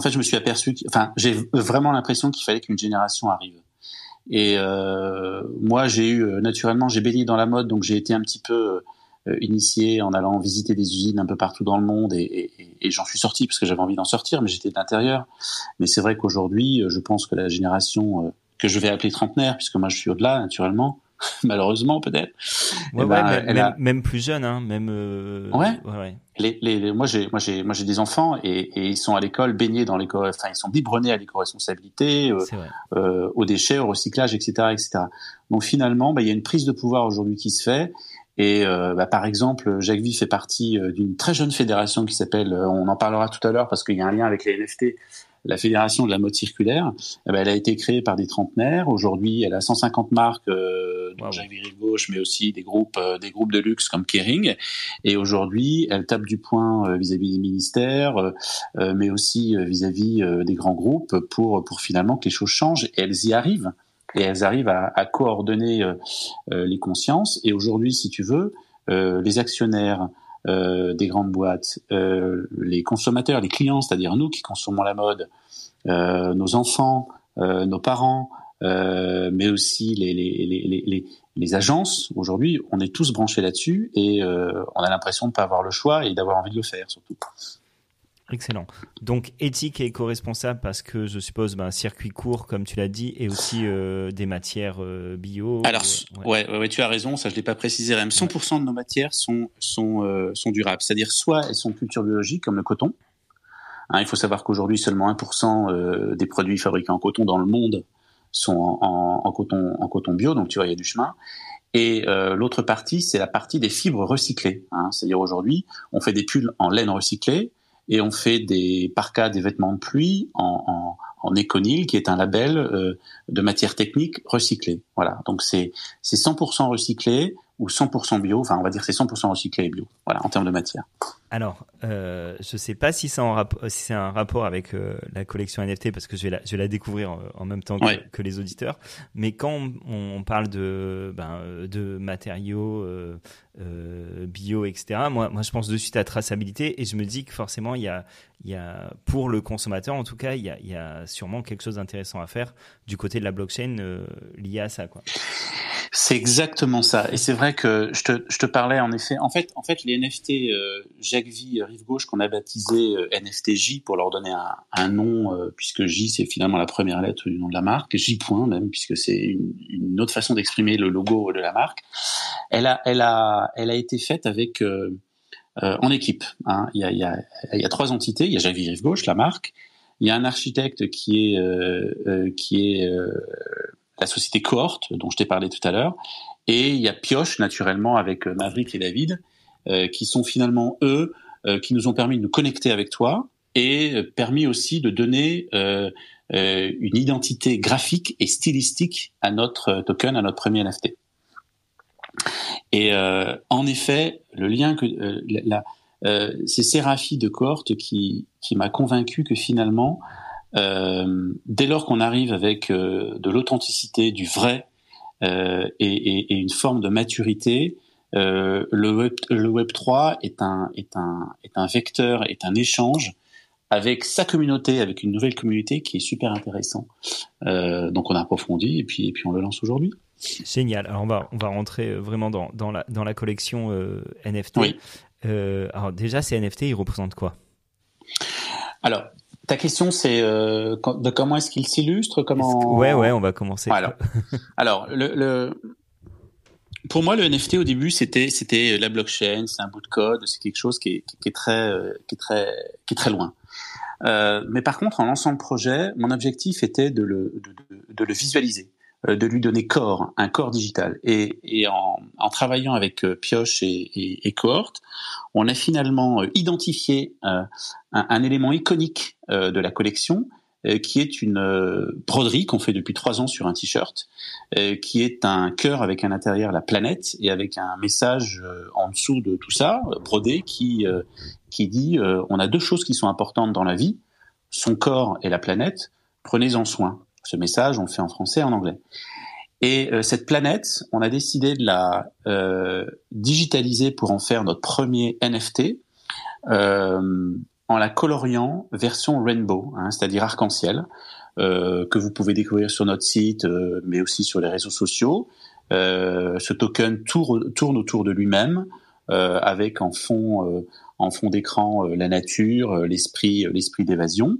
fait, je me suis aperçu. Enfin, j'ai vraiment l'impression qu'il fallait qu'une génération arrive. Et moi, j'ai eu naturellement, j'ai baigné dans la mode, donc j'ai été un petit peu initié en allant visiter des usines un peu partout dans le monde et, et, et j'en suis sorti parce que j'avais envie d'en sortir, mais j'étais de l'intérieur. Mais c'est vrai qu'aujourd'hui, euh, je pense que la génération euh, que je vais appeler trentenaire, puisque moi je suis au-delà naturellement, malheureusement peut-être. Ouais, eh ben, même, même, plus jeune, hein, même. ouais. ouais. Les, les, moi j'ai moi j'ai moi j'ai des enfants et, et, ils sont à l'école baignés dans l'éco, enfin ils sont biberonnés à l'éco-responsabilité, euh, aux déchets, au recyclage, etc., etc. Donc finalement, bah, il y a une prise de pouvoir aujourd'hui qui se fait et euh, bah, par exemple, Jacques Vie fait partie euh, d'une très jeune fédération qui s'appelle, euh, on en parlera tout à l'heure parce qu'il y a un lien avec les NFT, la fédération de la mode circulaire. Eh ben, elle a été créée par des trentenaires. Aujourd'hui, elle a 150 marques, euh, dont Jacques Vie Rive Gauche, mais aussi des groupes, des groupes de luxe comme Kering. Et aujourd'hui, elle tape du poing vis-à-vis des ministères, mais aussi vis-à-vis des grands groupes pour pour finalement que les choses changent. Et elles y arrivent et elles arrivent à, à coordonner euh, euh, les consciences. Et aujourd'hui, si tu veux, euh, les actionnaires des grandes boîtes, les consommateurs, les clients, c'est-à-dire nous qui consommons la mode, nos enfants, nos parents, mais aussi les, les, les, les, les agences, aujourd'hui, on est tous branchés là-dessus et on a l'impression de ne pas avoir le choix et d'avoir envie de le faire surtout. Excellent. Donc éthique et éco-responsable parce que je suppose ben, un circuit court comme tu l'as dit et aussi euh, des matières euh, bio. Alors ouais. Ouais, tu as raison, ça je l'ai pas précisé. Même 100% de nos matières sont sont euh, sont durables, c'est-à-dire soit elles sont de culture biologique comme le coton. Hein, il faut savoir qu'aujourd'hui seulement 1% des produits fabriqués en coton dans le monde sont en, en, coton en coton bio, donc tu vois il y a du chemin. Et l'autre partie, c'est la partie des fibres recyclées. Hein, c'est-à-dire aujourd'hui, on fait des pulls en laine recyclée, et on fait des parkas, des vêtements de pluie en, en, Econil, qui est un label euh, de matière technique recyclée. Voilà, donc c'est c'est 100% recyclé ou 100% bio. Enfin, on va dire c'est 100% recyclé et bio. Voilà, en termes de matière. Alors, euh, je sais pas si c'est si un rapport avec euh, la collection NFT parce que je vais la, je vais la découvrir euh, en, même temps que, que, les auditeurs. Mais quand on, parle de ben, de matériaux euh, euh, bio, etc. Moi, moi, je pense de suite à traçabilité et je me dis que forcément, il y a, il y a pour le consommateur, en tout cas, il y a, il y a sûrement quelque chose d'intéressant à faire du côté de la blockchain lié à ça, quoi. C'est exactement ça. Et c'est vrai que je te, je te parlais en effet. En fait, en fait, les NFT euh, Jacques V Rive Gauche qu'on a baptisé euh, NFTJ pour leur donner un, un nom, euh, puisque J c'est finalement la première lettre du nom de la marque, J point même, puisque c'est une, une, autre façon d'exprimer le logo de la marque. Elle a, elle a, elle a été faite avec euh, euh, en équipe. Hein. Il, y a, il, y a, il y a trois entités. Il y a Jacques V Rive Gauche, la marque. Il y a un architecte qui est qui est la société Cohorte, dont je t'ai parlé tout à l'heure, et il y a Pioche, naturellement, avec euh, Maverick et David, euh, qui sont finalement eux euh, qui nous ont permis de nous connecter avec toi et permis aussi de donner une identité graphique et stylistique à notre token, à notre premier NFT. Et en effet, le lien que c'est Séraphi de Cohorte qui, qui m'a convaincu que finalement euh, dès lors qu'on arrive avec euh, de l'authenticité, du vrai euh, et, et, et, une forme de maturité, le, web, le Web 3 est un, est, un, est un vecteur, est un échange avec sa communauté, avec une nouvelle communauté qui est super intéressant. Donc on a approfondi et puis et puis on le lance aujourd'hui. Génial. Alors on va on va rentrer vraiment dans dans la dans la collection NFT. Oui. Alors déjà ces NFT ils représentent quoi? Alors ta question c'est euh, de comment est-ce qu'il s'illustre comment Ouais ouais on va commencer. Alors, alors le, le- pour moi, le NFT au début, c'était c'était la blockchain, c'est un bout de code, c'est quelque chose qui est, qui est très qui est très qui est très loin. Euh, mais par contre, en lançant le projet, mon objectif était de le de, de- de le visualiser, de lui donner corps, un corps digital. Et, en, travaillant avec euh, Pioche et, et, on a finalement euh, identifié euh, un, un élément iconique euh, de la collection euh, qui est une euh, broderie qu'on fait depuis trois ans sur un t-shirt, euh, qui est un cœur avec à l'intérieur la planète et avec un message euh, en dessous de tout ça, euh, brodé, qui, euh, qui dit euh, on a deux choses qui sont importantes dans la vie, son corps et la planète, prenez-en soin. Ce message, on le fait en français et en anglais. Et euh, cette planète, on a décidé de la euh, digitaliser pour en faire notre premier NFT. Euh, en la coloriant version rainbow, hein, c'est-à-dire arc-en-ciel, euh, que vous pouvez découvrir sur notre site, euh, mais aussi sur les réseaux sociaux. Euh, ce token tourne, tourne autour de lui-même, avec en fond, en fond d'écran euh, la nature, euh, l'esprit, euh, l'esprit d'évasion.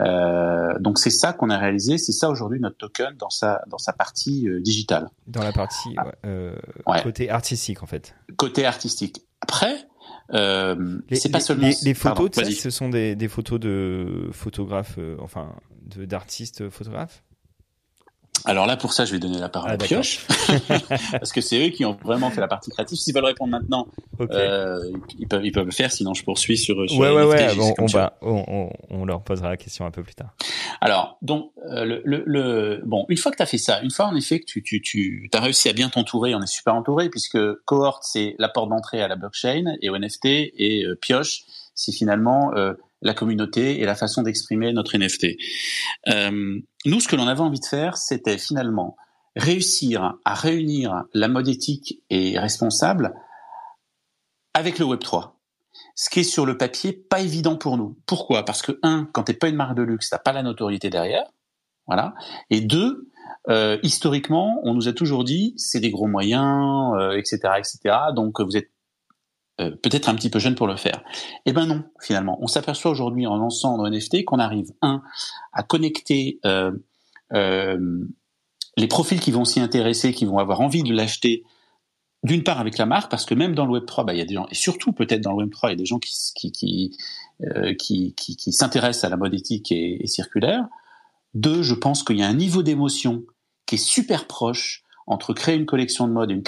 Euh, donc c'est ça qu'on a réalisé, c'est ça aujourd'hui notre token dans sa dans sa partie digitale, Dans la partie ouais, euh, Ouais. côté artistique en fait. côté artistique. Après, euh, Les, c'est pas les- seulement les, les photos, Pardon, ce sont des, des photos de photographes, euh, enfin de d'artistes photographes. Alors là, pour ça, je vais donner la parole Ah, à. Pioche, parce que c'est eux qui ont vraiment fait la partie créative. S'ils veulent répondre maintenant, euh, ils peuvent ils peuvent le faire. Sinon, je poursuis sur. sur ouais ouais ouais. bon, on va on, on, on leur posera la question un peu plus tard. Alors, donc, euh, le, le, le- bon, une fois que tu as fait ça, une fois en effet que tu, tu, tu as réussi à bien t'entourer, on est super entouré, puisque Cohort, c'est la porte d'entrée à la blockchain et au NFT, et euh, Pioche, c'est finalement euh, la communauté et la façon d'exprimer notre NFT. Euh, nous, ce que l'on avait envie de faire, c'était finalement réussir à réunir la mode éthique et responsable avec le Web3 ce qui est sur le papier pas évident pour nous. Pourquoi? Parce que un, quand t'es pas une marque de luxe, t'as pas la notoriété derrière, voilà. Et deux, euh, historiquement, on nous a toujours dit c'est des gros moyens, euh, etc., etc. Donc vous êtes euh, peut-être un petit peu jeune pour le faire. Eh ben non, finalement, on s'aperçoit aujourd'hui en lançant nos NFT qu'on arrive un à connecter euh, euh, les profils qui vont s'y intéresser, qui vont avoir envie de l'acheter d'une part avec la marque, parce que même dans le Web 3, bah, il y a des gens, et surtout peut-être dans le Web 3, il y a des gens qui, qui, qui, qui, qui, s'intéressent à la mode éthique et circulaire. Deux, je pense qu'il y a un niveau d'émotion qui est super proche entre créer une collection de mode et,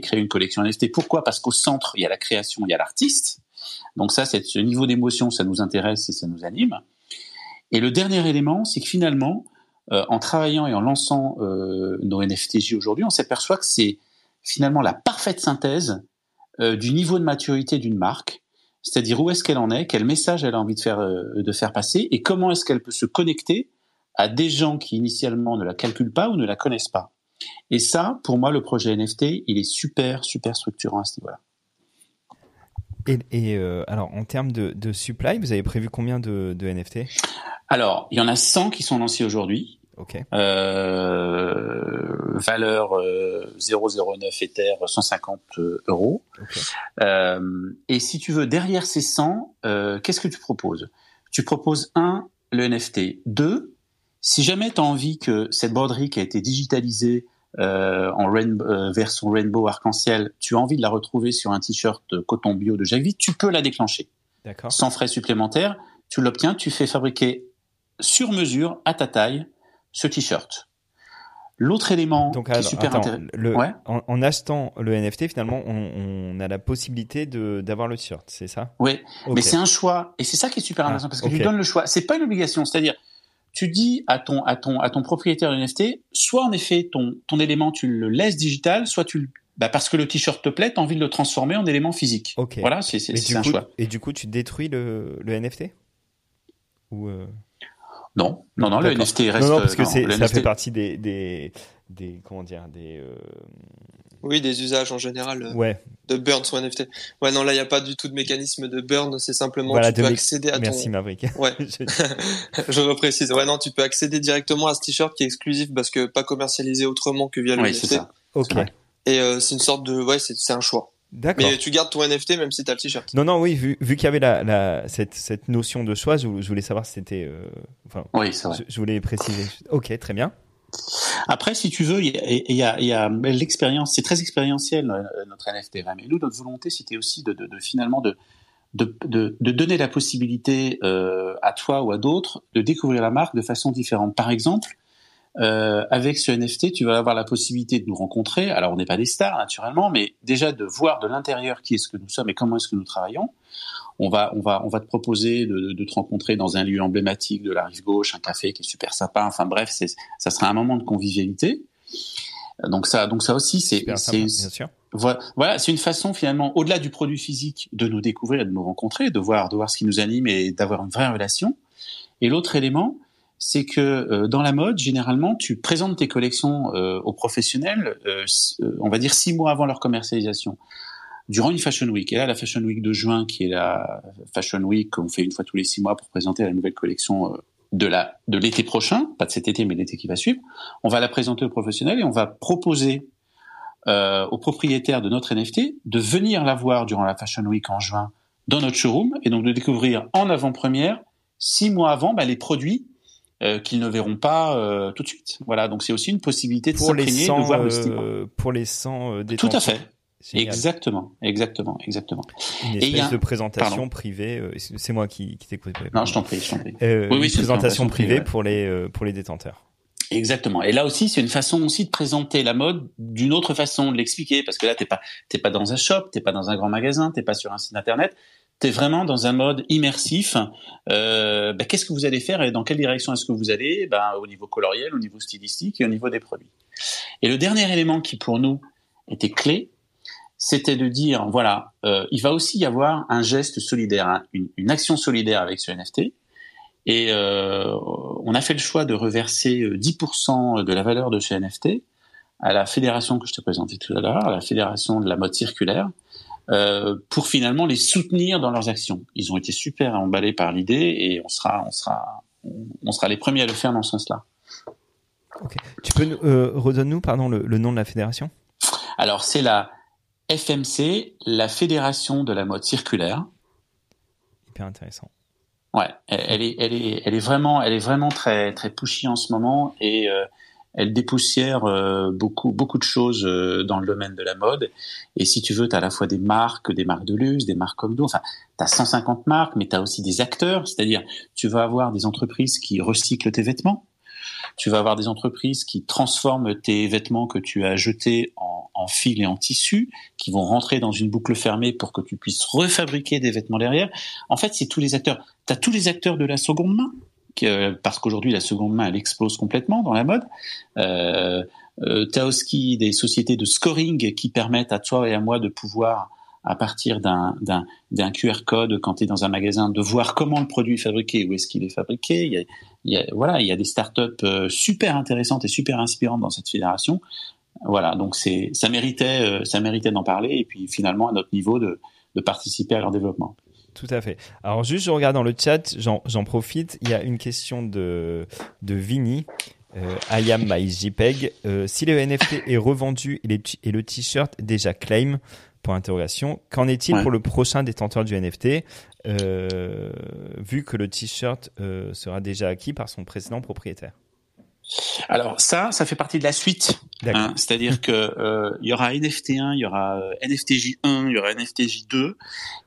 créer une collection NFT. Pourquoi? Parce qu'au centre, il y a la création, il y a l'artiste. Donc ça, ce niveau d'émotion, ça nous intéresse et ça nous anime. Et le dernier élément, c'est que finalement, euh, en travaillant et en lançant euh, nos NFTJ aujourd'hui, on s'aperçoit que c'est finalement la parfaite synthèse euh, du niveau de maturité d'une marque, c'est-à-dire où est-ce qu'elle en est, quel message elle a envie de faire passer, et comment est-ce qu'elle peut se connecter à des gens qui initialement ne la calculent pas ou ne la connaissent pas. Et ça, pour moi, le projet NFT, il est super, super structurant à ce niveau-là. Et, et euh, alors en termes de, de supply, vous avez prévu combien de, de NFT Alors, il y en a 100 qui sont lancés aujourd'hui. Ok. Euh, valeur euh, 0,09 Ether, 150 euros. Ok. Euh, et si tu veux, derrière ces 100, euh, qu'est-ce que tu proposes? Tu proposes un, le NFT. Deux, si jamais tu as envie que cette broderie qui a été digitalisée euh, en rain- euh, version rainbow arc-en-ciel, tu as envie de la retrouver sur un t-shirt coton bio de Jacques Vite, tu peux la déclencher D'accord. sans frais supplémentaires. Tu l'obtiens, tu fais fabriquer sur mesure à ta taille ce t-shirt. L'autre élément Donc qui est super intéressant. Ouais. en, en achetant le NFT, finalement, on, on a la possibilité de d'avoir le t-shirt, c'est ça? Oui, mais c'est un choix et c'est ça qui est super Ah, intéressant parce que ok. tu donnes le choix. C'est pas une obligation, c'est-à-dire tu dis à ton à ton à ton propriétaire de NFT, soit en effet ton ton élément tu le laisses digital, soit tu le bah parce que le t-shirt te plaît, tu as envie de le transformer en élément physique. Ok. Voilà, c'est c'est un coup, choix. et du coup, tu détruis le, le NFT Ou euh, Non, non, non, le. NFT reste. Non, non, parce que non, le ça NFT fait partie des, des, des comment dire, des. euh, Oui, des usages en général. euh, Ouais, de burn son NFT. Ouais, non, là, il n'y a pas du tout de mécanisme de burn. C'est simplement tu peux accéder à ton. Merci Maverick. Ouais. je reprécise. Ouais, non, tu peux accéder directement à ce t-shirt qui est exclusif parce que pas commercialisé autrement que via le oui, NFT. Ça. Ok. Et euh, c'est une sorte de, ouais, c'est un choix. D'accord. Mais tu gardes ton NFT même si tu as le t-shirt. Non, non, oui, vu, vu qu'il y avait la, la, cette, cette notion de choix, je, voulais savoir si c'était. Euh, enfin, oui, c'est vrai. Je, je, voulais préciser. Ok, très bien. Après, si tu veux, il y a, l'expérience, c'est très expérientiel euh, notre NFT. Mais nous, notre volonté, c'était aussi de, finalement de, donner la possibilité euh, à toi ou à d'autres de découvrir la marque de façon différente. Par exemple, euh, avec ce NFT, tu vas avoir la possibilité de nous rencontrer. Alors, on n'est pas des stars, naturellement, mais déjà de voir de l'intérieur qui est-ce que nous sommes et comment est-ce que nous travaillons on va, on va, on va te proposer de, de, te rencontrer dans un lieu emblématique de la rive gauche, un café qui est super sympa. Enfin bref, c'est, ça sera un moment de convivialité. Donc ça, donc ça aussi, c'est, c'est, voilà, c'est une façon finalement, au-delà du produit physique, de nous découvrir, de nous rencontrer, de voir, de voir ce qui nous anime et d'avoir une vraie relation. Et l'autre élément, c'est que euh, dans la mode, généralement, tu présentes tes collections euh, aux professionnels, euh, on va dire six mois avant leur commercialisation durant une Fashion Week. Et là, la Fashion Week de juin, qui est la Fashion Week qu'on fait une fois tous les six mois pour présenter la nouvelle collection euh, de la de l'été prochain, pas de cet été, mais l'été qui va suivre, on va la présenter aux professionnels et on va proposer euh, aux propriétaires de notre NFT de venir la voir durant la Fashion Week en juin dans notre showroom et donc de découvrir en avant-première six mois avant bah, les produits euh, qu'ils ne verront pas euh, tout de suite. Voilà, donc c'est aussi une possibilité de s'imprégner, de voir le style. Euh, pour les 100 Tout à fait. Exactement, exactement, exactement. Une espèce de présentation privée. Euh, c'est moi qui, qui t'écoute. Non, je t'en prie, je t'en prie. Euh, oui, oui, une présentation privée pour les euh, pour les détenteurs. Exactement. Et là aussi, c'est une façon aussi de présenter la mode d'une autre façon, de l'expliquer, parce que là, t'es pas t'es pas dans un shop, t'es pas dans un grand magasin, t'es pas sur un site internet, t'es vraiment dans un mode immersif. Euh, ben, qu'est-ce que vous allez faire et dans quelle direction est-ce que vous allez? Ben, Au niveau coloriel, au niveau stylistique et au niveau des produits. Et le dernier élément qui pour nous était clé, c'était de dire voilà, euh, il va aussi y avoir un geste solidaire, hein, une, une, action solidaire avec ce NFT. Et euh, on a fait le choix de reverser 10% euh, de la valeur de ce NFT à la fédération que je te présentais tout à l'heure, à la fédération de la mode circulaire, euh, pour finalement les soutenir dans leurs actions. Ils ont été super emballés par l'idée et on sera, on sera, on sera les premiers à le faire dans ce sens-là. Okay. Tu peux euh, redonner nous pardon le, le nom de la fédération? Alors c'est la FMC, la Fédération de la mode circulaire. Hyper intéressant. Ouais, elle, est, elle est, elle est vraiment, elle est vraiment très, très pushy en ce moment et euh, elle dépoussière euh, beaucoup, beaucoup de choses euh, dans le domaine de la mode. Et si tu veux, tu as à la fois des marques, des marques de luxe, des marques comme nous. Enfin, tu as 150 marques, mais tu as aussi des acteurs. C'est-à-dire, tu vas avoir des entreprises qui recyclent tes vêtements. Tu vas avoir des entreprises qui transforment tes vêtements que tu as jetés en en fil et en tissu qui vont rentrer dans une boucle fermée pour que tu puisses refabriquer des vêtements derrière. En fait, c'est tous les acteurs. Tu as tous les acteurs de la seconde main, euh, parce qu'aujourd'hui, la seconde main, elle explose complètement dans la mode. Euh, euh, tu as aussi des sociétés de scoring qui permettent à toi et à moi de pouvoir à partir d'un, QR code quand tu es dans un magasin, de voir comment le produit est fabriqué, où est-ce qu'il est fabriqué. Il y a, voilà, il y a des startups euh, super intéressantes et super inspirantes dans cette fédération. Voilà, donc c'est ça méritait euh, ça méritait d'en parler et puis finalement à notre niveau de, de participer à leur développement. Tout à fait. Alors juste, je regarde dans le chat, j'en profite. Il y a une question de de Vini. Euh, I am my JPEG. Euh, si le NFT est revendu et, et le t-shirt déjà claim, interrogation, qu'en est-il pour le prochain détenteur du NFT, euh, vu que le t-shirt euh, sera déjà acquis par son précédent propriétaire alors ça, ça fait partie de la suite. Hein, C'est-à-dire que euh, il y aura NFT1, il y aura euh, NFTJ1, il y aura NFTJ2,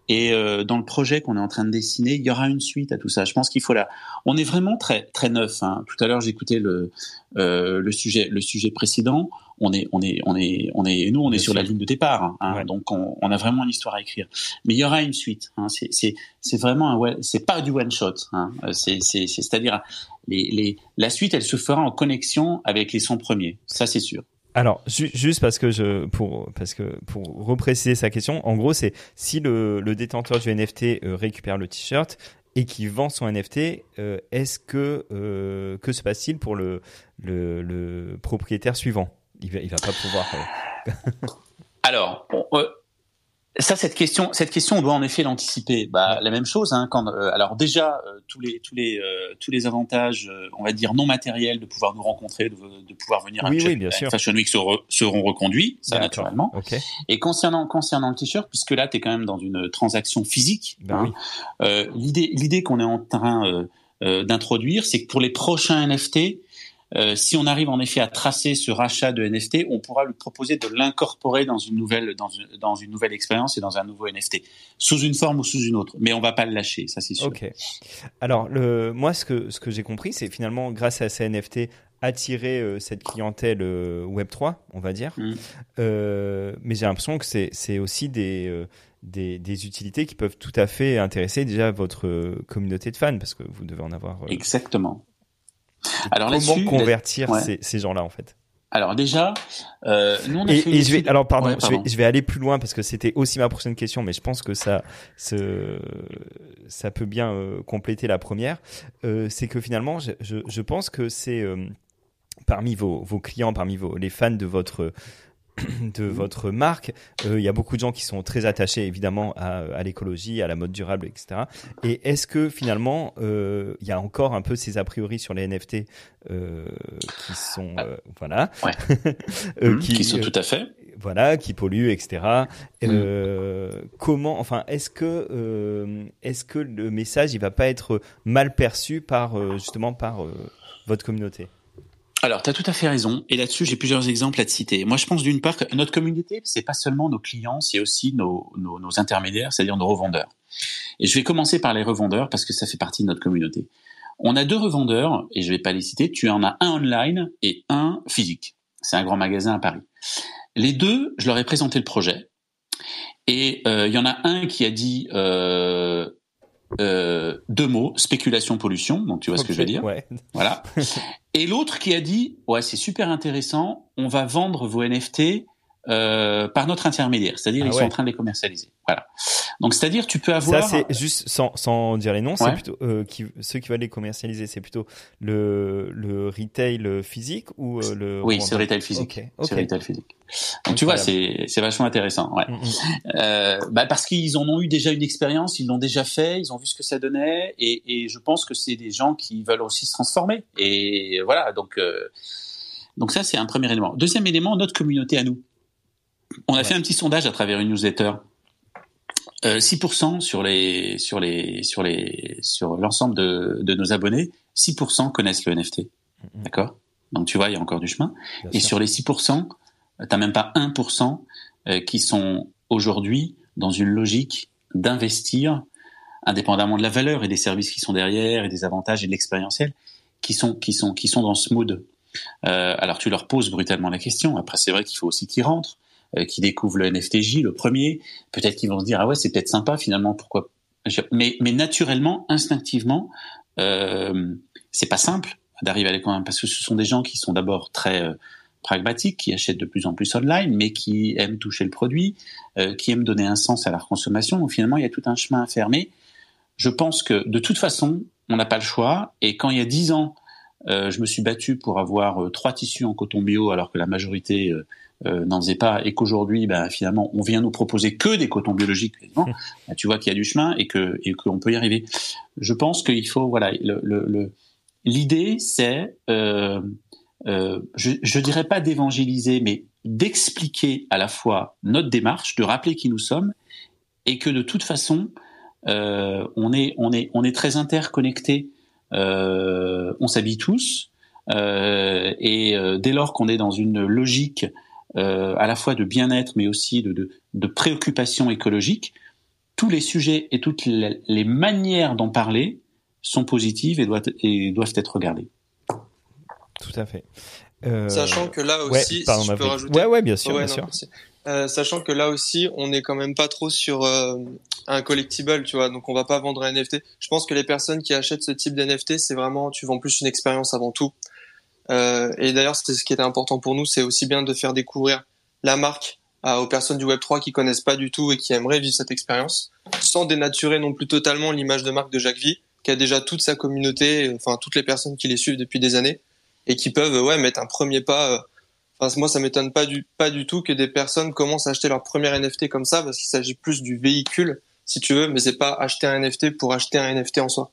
et euh, dans le projet qu'on est en train de dessiner, il y aura une suite à tout ça. Je pense qu'il faut la. On est vraiment très très neuf. Hein. Tout à l'heure, j'écoutais le euh, le sujet le sujet précédent. On est on est on est on est nous on est sur la ligne de départ. Hein, Donc on, on, a vraiment une histoire à écrire. Mais il y aura une suite. Hein. C'est c'est c'est vraiment un c'est pas du one shot. Hein. C'est c'est c'est-à-dire les, les, la suite, elle se fera en connexion avec les 100 premiers. Ça, c'est sûr. Alors, juste parce que je, pour, parce que pour repréciser sa question, en gros, c'est si le, le, détenteur du NFT euh, récupère le t-shirt et qui vend son NFT, euh, est-ce que euh, que se passe-t-il pour le, le, le, propriétaire suivant? Il va, il va pas pouvoir. Alors, ça, cette question, cette question, on doit en effet l'anticiper. Bah, la même chose. Hein, quand, euh, alors déjà, euh, tous les tous les euh, tous les avantages, on va dire non matériels, de pouvoir nous rencontrer, de, de pouvoir venir à oui, bien sûr. Fashion Week seront, seront reconduits, ça naturellement. Et concernant concernant le t-shirt, puisque là, tu es quand même dans une transaction physique. Ben hein, l'idée l'idée qu'on est en train d'introduire, c'est que pour les prochains NFT, euh, si on arrive en effet à tracer ce rachat de NFT, on pourra lui proposer de l'incorporer dans une nouvelle dans une, dans une nouvelle expérience et dans un nouveau NFT, sous une forme ou sous une autre. Mais on va pas le lâcher, ça c'est sûr. Ok. Alors le, moi ce que ce que j'ai compris, c'est finalement grâce à ces NFT attirer euh, cette clientèle euh, Web 3, on va dire. Mm. Mais j'ai l'impression que c'est c'est aussi des des, des, utilités qui peuvent tout à fait intéresser déjà votre communauté de fans parce que vous devez en avoir. Exactement. Alors comment convertir ouais. ces, ces gens-là en fait? Alors déjà, euh, nous on a et, fait et je vais, alors pardon, Ouais, je, vais, je vais aller plus loin parce que c'était aussi ma prochaine question, mais je pense que ça, ce, ça peut bien euh, compléter la première. Euh, c'est que finalement, je, je, je pense que c'est euh, parmi vos, vos clients, parmi vos, les fans de votre de votre marque, euh, il y a beaucoup de gens qui sont très attachés évidemment à, à l'écologie, à la mode durable, etc. Et est-ce que finalement euh, il y a encore un peu ces a priori sur les NFT euh, qui sont euh, voilà, Ouais. Euh, Mmh, qui, sont tout à fait. voilà, qui polluent, etc. Mm. Euh, comment, enfin, est-ce que euh, est-ce que le message il va pas être mal perçu par euh, justement par euh, votre communauté? Alors, tu as tout à fait raison. Et là-dessus, j'ai plusieurs exemples à te citer. Moi, je pense d'une part que notre communauté, c'est pas seulement nos clients, c'est aussi nos, intermédiaires, c'est-à-dire nos revendeurs. Et je vais commencer par les revendeurs parce que ça fait partie de notre communauté. On a deux revendeurs, et je vais pas les citer. Tu en as un online et un physique. C'est un grand magasin à Paris. Les deux, je leur ai présenté le projet. Et euh, il y en a un qui a dit euh, euh, deux mots, spéculation, pollution. Donc tu vois ce que je veux dire. Ouais. Voilà. Et l'autre qui a dit, ouais, c'est super intéressant, on va vendre vos NFT euh, par notre intermédiaire, c'est-à-dire Ah ils sont en train de les commercialiser. Voilà. Donc c'est-à-dire tu peux Ça avoir. c'est juste sans, sans dire les noms, c'est plutôt euh, qui, ceux qui veulent les commercialiser, c'est plutôt le le retail physique ou euh, le oui, c'est le retail physique. Ok, ok. C'est le retail physique. Donc tu vois, c'est c'est vachement intéressant. Ouais. Mm, mm. Euh, bah parce qu'ils en ont eu déjà une expérience, ils l'ont déjà fait, ils ont vu ce que ça donnait, et, et je pense que c'est des gens qui veulent aussi se transformer. Et voilà, donc euh, donc ça c'est un premier élément. Deuxième élément, notre communauté à nous. On a Ouais. fait un petit sondage à travers une newsletter. Euh, 6% sur les sur les sur les sur l'ensemble de, de nos abonnés, 6% connaissent le NFT. Mhm. D'accord? Donc tu vois, il y a encore du chemin. Bien Et sûr. sur les 6%, t'as même pas 1% euh, qui sont aujourd'hui dans une logique d'investir, indépendamment de la valeur et des services qui sont derrière et des avantages et de l'expérientiel, qui sont qui sont qui sont dans ce mood. Euh, alors tu leur poses brutalement la question. Après c'est vrai qu'il faut aussi qu'ils rentrent, euh, qu'ils découvrent le NFTJ, le premier. Peut-être qu'ils vont se dire ah ouais c'est peut-être sympa finalement pourquoi. Mais mais naturellement, instinctivement, euh, c'est pas simple d'arriver à les convaincre parce que ce sont des gens qui sont d'abord très euh, pragmatiques, qui achètent de plus en plus online, mais qui aiment toucher le produit, euh, qui aiment donner un sens à leur consommation. Donc finalement, il y a tout un chemin à fermer. Je pense que de toute façon, on n'a pas le choix. Et quand il y a dix ans, je me suis battu pour avoir trois tissus en coton bio, alors que la majorité euh, n'en faisait pas, et qu'aujourd'hui, ben, finalement, on vient nous proposer que des cotons biologiques. ben, tu vois qu'il y a du chemin et que et qu'on peut y arriver. Je pense qu'il faut, voilà, le, le, le- l'idée, c'est euh, euh, je, je dirais pas d'évangéliser, mais d'expliquer à la fois notre démarche, de rappeler qui nous sommes, et que de toute façon, euh, on est on est on est très interconnectés, euh, on s'habille tous, euh, et euh, dès lors qu'on est dans une logique euh, à la fois de bien-être, mais aussi de, de, de préoccupation écologique, tous les sujets et toutes les, les manières d'en parler sont positives et doivent, et doivent être regardées. Tout à fait. Euh, Sachant que là ouais, aussi, pardon, si je peux rajouter. Ouais, ouais, bien sûr, Ouais, bien non, sûr. Euh, sachant que là aussi, on n'est quand même pas trop sur euh, un collectible, tu vois, donc on va pas vendre un NFT. Je pense que les personnes qui achètent ce type d'NFT, c'est vraiment, tu vends plus une expérience avant tout. Euh, et d'ailleurs, c'est ce qui était important pour nous, c'est aussi bien de faire découvrir la marque à- aux personnes du Web3 qui connaissent pas du tout et qui aimeraient vivre cette expérience, sans dénaturer non plus totalement l'image de marque de Jacques Vie, qui a déjà toute sa communauté, enfin toutes les personnes qui les suivent depuis des années et qui peuvent ouais mettre un premier pas euh, Enfin, moi, ça m'étonne pas du pas du tout que des personnes commencent à acheter leur premier NFT comme ça, parce qu'il s'agit plus du véhicule, si tu veux, mais c'est pas acheter un NFT pour acheter un NFT en soi.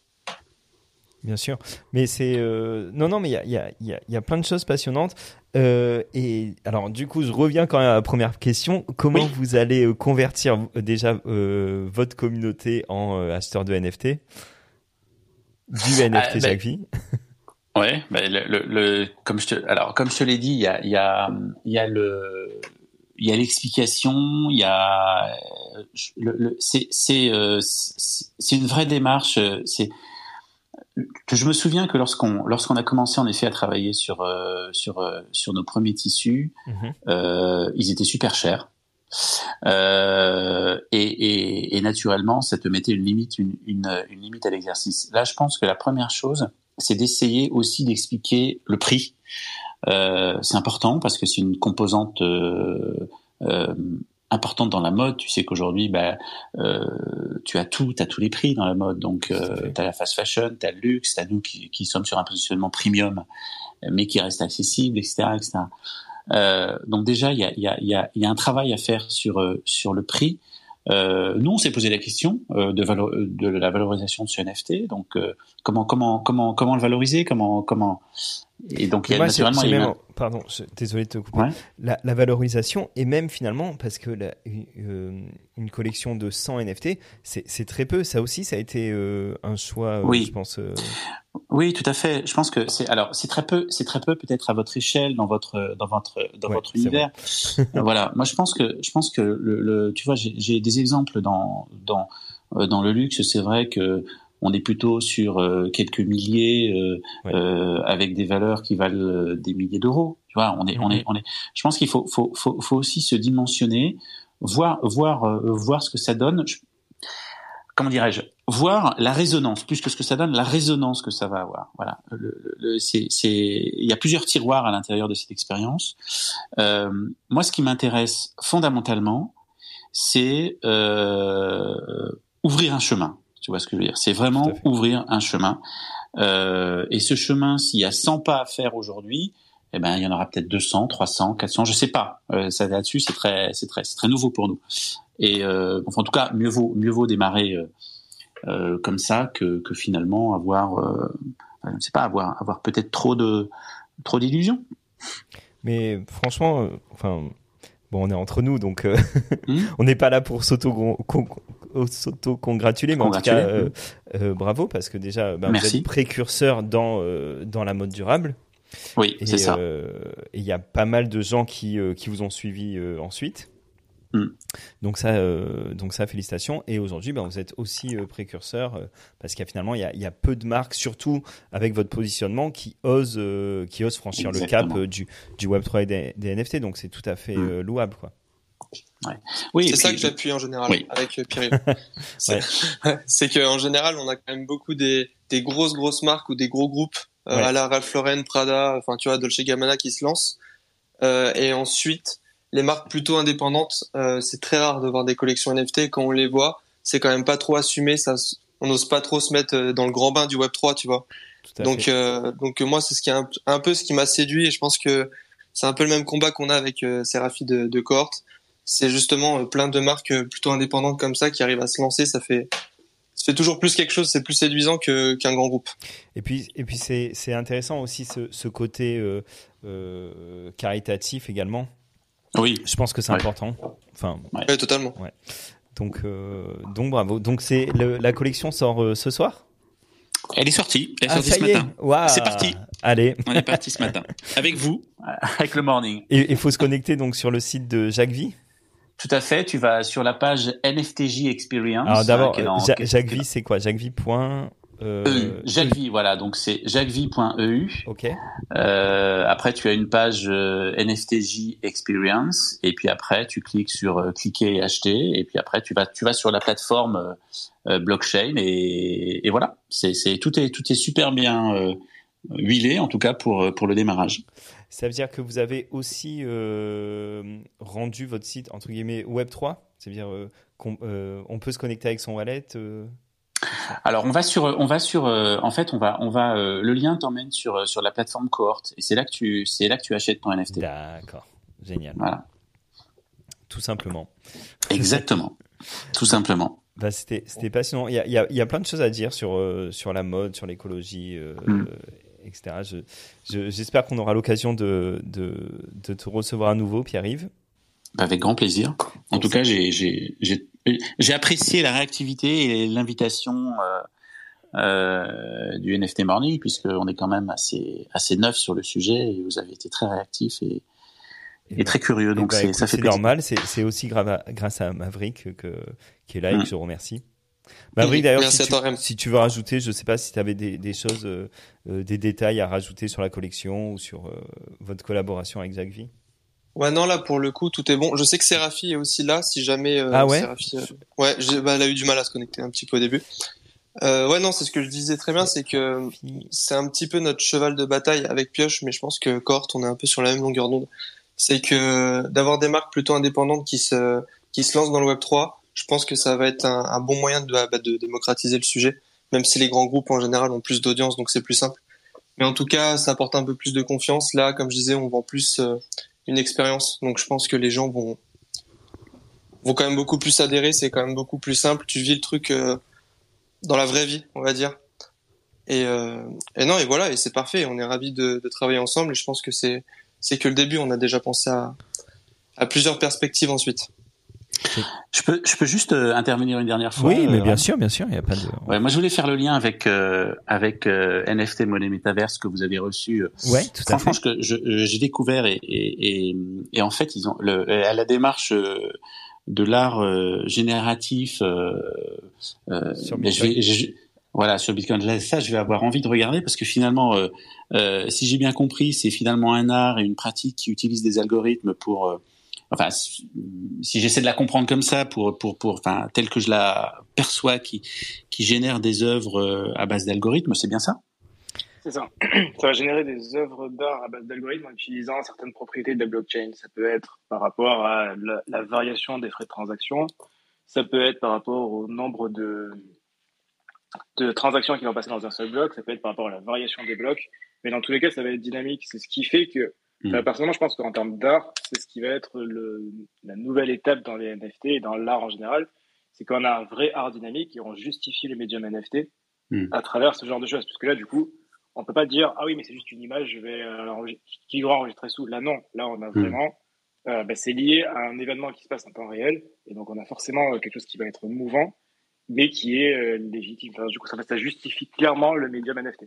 Bien sûr, mais c'est euh, non non mais il y a, y, a, y, a, y a plein de choses passionnantes. Euh, et alors du coup je reviens quand même à la première question. Comment vous allez euh, convertir euh, déjà euh, votre communauté en euh, acheteur de NFT du NFT Ah, chaque ben, vie. Ouais, ben le, le, le- comme je te, alors comme je te l'ai dit, il y a, il y a, y a le, il y a l'explication, il y a, le, le- c'est, c'est, euh, c'est une vraie démarche. C'est je me souviens que lorsqu'on, lorsqu'on a commencé en effet à travailler sur, euh, sur, euh, sur nos premiers tissus, Mhm. euh, ils étaient super chers. Euh, et, et, et naturellement, ça te mettait une limite, une, une, une limite à l'exercice. Là, je pense que la première chose, c'est d'essayer aussi d'expliquer le prix. Euh, c'est important parce que c'est une composante euh, euh, importante dans la mode. Tu sais qu'aujourd'hui, bah, euh, tu as tout, tu as tous les prix dans la mode. Donc, euh, tu as la fast fashion, tu as le luxe, tu as nous qui, qui sommes sur un positionnement premium, mais qui reste accessible, etc. etc. Euh, donc déjà, il y a, il y, a, il y, a, y a un travail à faire sur, euh, sur le prix. Euh, nous, on s'est posé la question euh, de, valo- de la valorisation de ce NFT. Donc, euh, comment, comment, comment, comment le valoriser? Comment, comment Et donc, il y a Moi, naturellement même- une- pardon, je- désolé de te couper. Ouais. La, la valorisation et même finalement parce que la- une, euh, une collection de 100 NFT, c'est très peu. Ça aussi, ça a été euh, un choix, euh, Oui. je pense. euh, Oui, tout à fait. Je pense que c'est alors c'est très peu, c'est très peu peut-être à votre échelle dans votre dans votre dans Ouais, votre univers. Euh, voilà. Moi, je pense que je pense que le, le- tu vois, j'ai j'ai des exemples dans dans euh, dans le luxe. C'est vrai que on est plutôt sur euh, quelques milliers euh, Ouais. euh, avec des valeurs qui valent euh, des milliers d'euros. Tu vois, on est on est on est. Je pense qu'il faut faut faut faut aussi se dimensionner, voir voir voir ce que ça donne. Je- comment dirais-je voir la résonance plus que ce que ça donne la résonance que ça va avoir voilà le, le- le- c'est c'est il y a plusieurs tiroirs à l'intérieur de cette expérience euh, moi ce qui m'intéresse fondamentalement c'est euh, ouvrir un chemin tu vois ce que je veux dire? C'est vraiment ouvrir un chemin. Euh, et ce chemin s'il y a 100 pas à faire aujourd'hui eh ben il y en aura peut-être 200 300 400 je sais pas. Euh, ça là-dessus c'est très c'est très c'est très nouveau pour nous. Et euh, enfin, en tout cas mieux vaut mieux vaut démarrer euh, euh, comme ça que, que finalement avoir euh, je sais pas avoir avoir peut-être trop de trop d'illusions. Mais franchement, enfin, bon, on est entre nous, donc euh, Hmm? on n'est pas là pour s'auto s'auto-congratuler, mais en tout cas, euh, euh, bravo parce que déjà, ben, vous êtes précurseur dans euh, dans la mode durable. oui c'est ça et il y a pas mal de gens qui qui vous ont suivi ensuite. Hmm. Donc ça, donc ça, félicitations. Et aujourd'hui, ben, vous êtes aussi précurseur parce qu'il y a finalement il y a, il y a peu de marques, surtout avec votre positionnement, qui osent qui osent franchir le cap du du Web 3 et des, des NFT. Donc c'est tout à fait euh, louable, quoi. Oui C'est ça que j'appuie en général Oui. avec euh, Pierre. C'est qu'en général, on a quand même beaucoup des, des grosses grosses marques ou des gros groupes euh, Ouais. à la Ralph Lauren, Prada, enfin tu vois Dolce Gabbana qui se lancent. Euh, et ensuite, les marques plutôt indépendantes, euh, c'est très rare de voir des collections NFT. Quand on les voit, c'est quand même pas trop assumé. Ça, on n'ose pas trop se mettre dans le grand bain du Web 3, tu vois. Donc, donc moi, c'est ce qui est un, un peu ce qui m'a séduit et je pense que c'est un peu le même combat qu'on a avec Seraphie de, de cohorte. C'est justement euh, plein de marques euh, plutôt indépendantes comme ça qui arrivent à se lancer. Ça fait, ça fait toujours plus quelque chose. C'est plus séduisant qu'un grand groupe. Et puis, et puis c'est, c'est intéressant aussi ce, ce côté euh, euh, caritatif également. oui Je pense que c'est Ouais. important. Enfin, Ouais, totalement. donc, euh, donc bravo. Donc c'est le- la collection sort euh, ce soir? elle est sortie elle est Ah, sortie ce y est. matin Waouh. C'est parti. Allez. on est parti ce matin avec vous avec le morning Et il faut se connecter donc sur le site de Jacques Vie? Tout à fait tu vas sur la page NFTJ Experience Alors d'abord, est- Jacques Vie, c'est quoi? Jacques Vie. Point, euh, EU. Jacques Vie, voilà, donc c'est jacquesvie.eu. Ok. Euh, après, tu as une page euh, NFTJ Experience, et puis après, tu cliques sur euh, cliquer et acheter, et puis après, tu vas, tu vas sur la plateforme euh, euh, blockchain, et, et voilà. C'est, c'est tout est tout est super bien euh, huilé, en tout cas pour euh, pour le démarrage. Ça veut dire que vous avez aussi euh, rendu votre site entre guillemets Web 3. C'est-à-dire euh, qu'on euh, on peut se connecter avec son wallet. euh, Alors on va sur, on va sur, en fait on va, on va, le lien t'emmène sur sur la plateforme Cohort et c'est là que tu, c'est là que tu achètes ton NFT. D'accord, génial. Voilà. Tout simplement. Exactement. Tout simplement. Bah, c'était c'était passionnant. Il y a, il y, a, il y a plein de choses à dire sur sur la mode, sur l'écologie, mm. Etc. J'espère qu'on aura l'occasion de, de, de te recevoir à nouveau, Pierre-Yves. Avec grand plaisir. En tout cas, j'ai apprécié la réactivité et l'invitation euh, euh, du NFT Morning, puisqu'on est quand même assez, assez neuf sur le sujet et vous avez été très réactif et, et, et très curieux. Donc, bah, ça fait C'est normal, c'est aussi grâce à Maverick que, qui est là et que mm. je remercie. Maverick, d'ailleurs, si, si, tu veux rajouter, je ne sais pas si tu avais des, des choses, euh, euh, des détails à rajouter sur la collection ou sur euh, votre collaboration avec Zach V. Ouais, non, là, pour le coup, tout est bon. Je sais que Serafi est aussi là, si jamais. Euh, ah ouais Ouais, bah, elle a eu du mal à se connecter un petit peu au début. Ouais, non, c'est ce que je disais très bien, c'est que c'est un petit peu notre cheval de bataille avec Pioche, mais je pense que Cort, on est un peu sur la même longueur d'onde. C'est que d'avoir des marques plutôt indépendantes qui se qui se lancent dans le Web 3, je pense que ça va être un, bon moyen de, bah, de démocratiser le sujet, même si les grands groupes en général ont plus d'audience, donc c'est plus simple. Mais en tout cas, ça apporte un peu plus de confiance. Là, comme je disais, on vend plus euh, une expérience. Donc je pense que les gens vont vont quand même beaucoup plus adhérer. C'est quand même beaucoup plus simple. Tu vis le truc euh, dans la vraie vie, on va dire. Et, euh, et non, et voilà, et c'est parfait. On est ravis de, de, travailler ensemble. Et je pense que c'est c'est que le début. On a déjà pensé à, à plusieurs perspectives ensuite. Je peux, je peux juste euh, intervenir une dernière fois. Oui, mais euh, bien sûr, bien sûr, il y a pas de. Ouais, moi je voulais faire le lien avec euh, avec NFT monnaie métaverse que vous avez reçu. Ouais, tout à Franchement, fait. je, j'ai découvert et, et, et, et, en fait ils ont le, à la démarche de l'art génératif. sur Bitcoin. voilà sur Bitcoin. Là, ça, je vais avoir envie de regarder parce que finalement, si j'ai bien compris, c'est finalement un art et une pratique qui utilise des algorithmes pour enfin, si j'essaie de la comprendre comme ça, pour, pour, pour, enfin, telle que je la perçois, qui, qui génère des œuvres euh, à base d'algorithmes, c'est bien ça? C'est ça. Ça va générer des œuvres d'art à base d'algorithmes en utilisant certaines propriétés de la blockchain. Ça peut être par rapport à la, variation des frais de transaction. Ça peut être par rapport au nombre de, de transactions qui vont passer dans un seul bloc. Ça peut être par rapport à la variation des blocs. Mais dans tous les cas, ça va être dynamique. C'est ce qui fait que Mm. personnellement, je pense qu'en termes d'art, c'est ce qui va être le, la nouvelle étape dans les NFT et dans l'art en général. C'est qu'on a un vrai art dynamique et on justifie le médium NFT mm. à travers ce genre de choses. Parce que là, du coup, on peut pas dire, ah oui, mais c'est juste une image, je vais, euh, qui va enregistrer sous. Là, non. Là, on a mm. vraiment, euh, bah, c'est lié à un événement qui se passe en temps réel. Et donc, on a forcément euh, quelque chose qui va être mouvant, mais qui est euh, légitime. Enfin, du coup, ça, ça justifie clairement le médium NFT.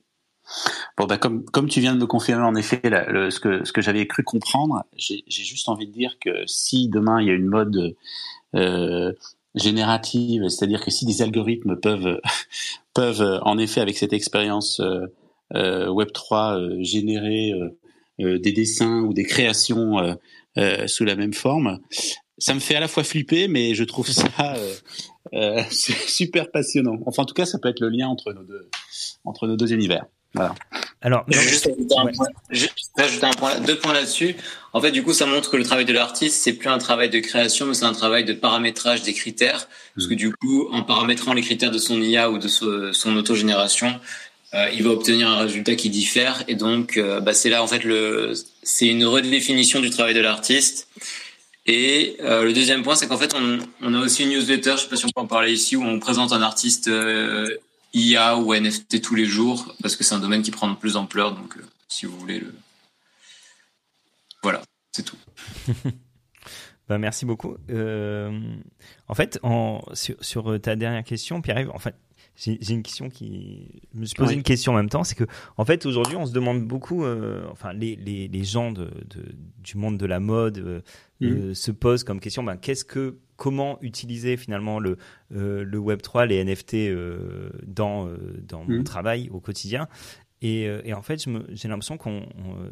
Bon, bah, comme, comme tu viens de me confirmer en effet le, ce que, ce que j'avais cru comprendre, j'ai juste envie de dire que si demain il y a une mode euh, générative, c'est-à-dire que si des algorithmes peuvent, peuvent en effet avec cette expérience euh, euh Web 3 euh, générer euh, des dessins ou des créations sous la même forme, ça me fait à la fois flipper, mais je trouve ça super passionnant. Enfin, en tout cas, ça peut être le lien entre nos deux, entre nos deux univers. Alors, je vais juste ajouter un point, deux points là-dessus. En fait, du coup, ça montre que le travail de l'artiste, c'est plus un travail de création, mais c'est un travail de paramétrage des critères. Parce que du coup, en paramétrant les critères de son IA ou de son autogénération, euh, il va obtenir un résultat qui diffère. Et donc, euh, bah, c'est là, en fait, le, c'est une redéfinition du travail de l'artiste. Et euh, le deuxième point, c'est qu'en fait, on, on, a aussi une newsletter, je sais pas si on peut en parler ici, où on présente un artiste euh, IA ou NFT tous les jours parce que c'est un domaine qui prend de plus d'ampleur. Donc, euh, si vous voulez le. Voilà, c'est tout. bah, merci beaucoup. Euh, en fait, en, sur, sur, ta dernière question, Pierre, en fait, j'ai une question qui je me suis posé une question en même temps c'est que en fait aujourd'hui on se demande beaucoup euh, enfin les, les, les gens de, de, du monde de la mode euh, mmh. euh se posent comme question ben qu'est-ce que comment utiliser finalement le, euh, le Web 3, les NFT dans, dans mon mmh. travail au quotidien? Et, et en fait, j'ai l'impression qu'on.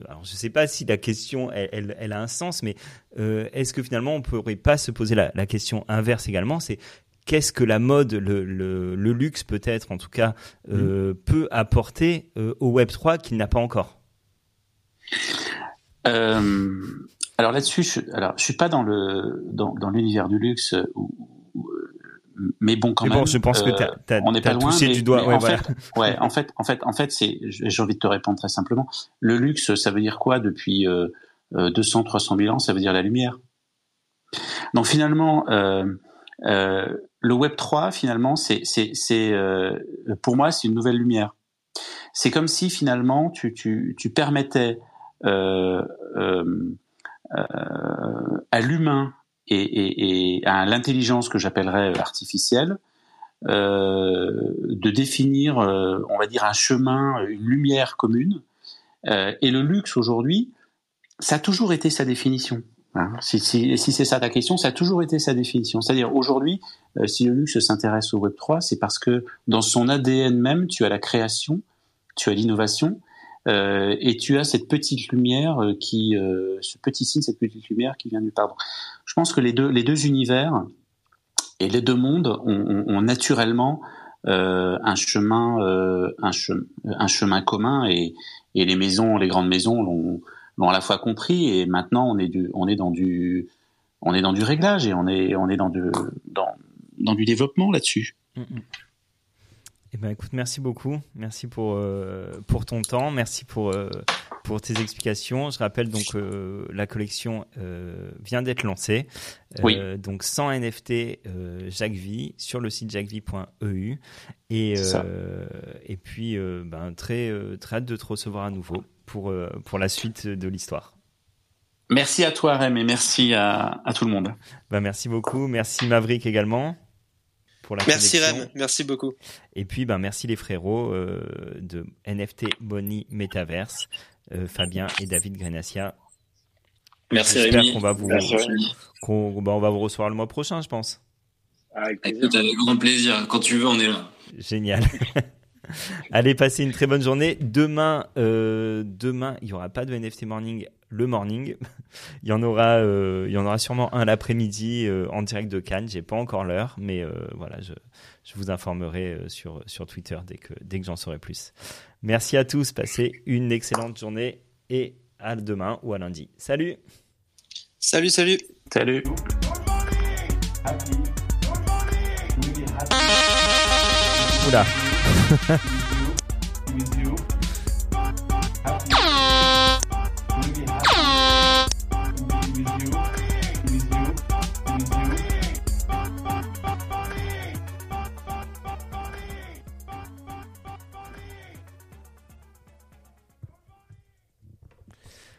Alors, je ne sais pas si la question, elle, elle, a un sens, mais est-ce que finalement, on ne pourrait pas se poser la, la question inverse également? C'est qu'est-ce que la mode, le, le, le luxe peut-être, en tout cas, mmh. peut apporter au Web 3 qu'il n'a pas encore? Alors là-dessus, je, alors je suis pas dans le dans, dans l'univers du luxe, où, où, mais bon, quand mais même. Bon, je pense que euh, t'as, on n'est pas loin. touché mais, du doigt. mais Ouais, en voilà. fait, ouais, en fait, en fait, en fait, c'est. J'ai envie de te répondre très simplement. Le luxe, ça veut dire quoi depuis euh, euh, 200, 300 000 ans? Ça veut dire la lumière. Donc finalement, euh, euh, le Web 3, finalement, c'est, euh, pour moi, c'est une nouvelle lumière. C'est comme si finalement tu, permettais euh, à l'humain et, et, à l'intelligence que j'appellerais artificielle de définir, on va dire, un chemin, une lumière commune. Et le luxe aujourd'hui, ça a toujours été sa définition. Hein. Si, si, si c'est ça ta question, ça a toujours été sa définition. C'est-à-dire aujourd'hui, euh, si le luxe s'intéresse au Web 3, c'est parce que dans son ADN même, tu as la création, tu as l'innovation, euh, et tu as cette petite lumière euh, qui, euh, ce petit signe, cette petite lumière qui vient du pardon. Je pense que les deux, les deux univers et les deux mondes ont, ont, ont naturellement euh, un chemin, un, chemin, un chemin commun, et, et les maisons, les grandes maisons l'ont l'ont à la fois compris, et maintenant on est du, on est dans du, on est dans du réglage et on est, on est dans du, dans, dans du développement là-dessus. Eh ben, écoute, merci beaucoup. Merci pour, euh, pour ton temps. Merci pour, euh, pour tes explications. Je rappelle donc euh, la collection euh, vient d'être lancée. Oui. Donc sans NFT, Jacques Vie sur le site jacquevie.eu. Et, et puis, ben, très, très hâte de te recevoir à nouveau pour, euh, pour la suite de l'histoire. Merci à toi, Rem, et merci à, à tout le monde. Ben, merci beaucoup. Merci Maverick également. Pour la Merci connexion. Rem, merci beaucoup. Et puis, ben, merci les frérots euh, de NFT Bonnie Metaverse, euh, Fabien et David Grenassia. Merci J'espère Rémi. qu'on va vous, Merci, ben, on va vous recevoir le mois prochain, je pense. Avec plaisir. Écoute, avec grand plaisir. Quand tu veux, on est là. Génial. Allez, passez une très bonne journée. Demain, euh, demain, il y aura pas de NFT morning le morning. il y en aura, euh, il y en aura sûrement un l'après-midi euh, en direct de Cannes. J'ai pas encore l'heure, mais euh, voilà, je, je vous informerai euh, sur sur Twitter dès que dès que j'en saurai plus. Merci à tous. Passez une excellente journée et à demain ou à lundi. Salut. Salut, salut. Salut. Oula. With you. With you.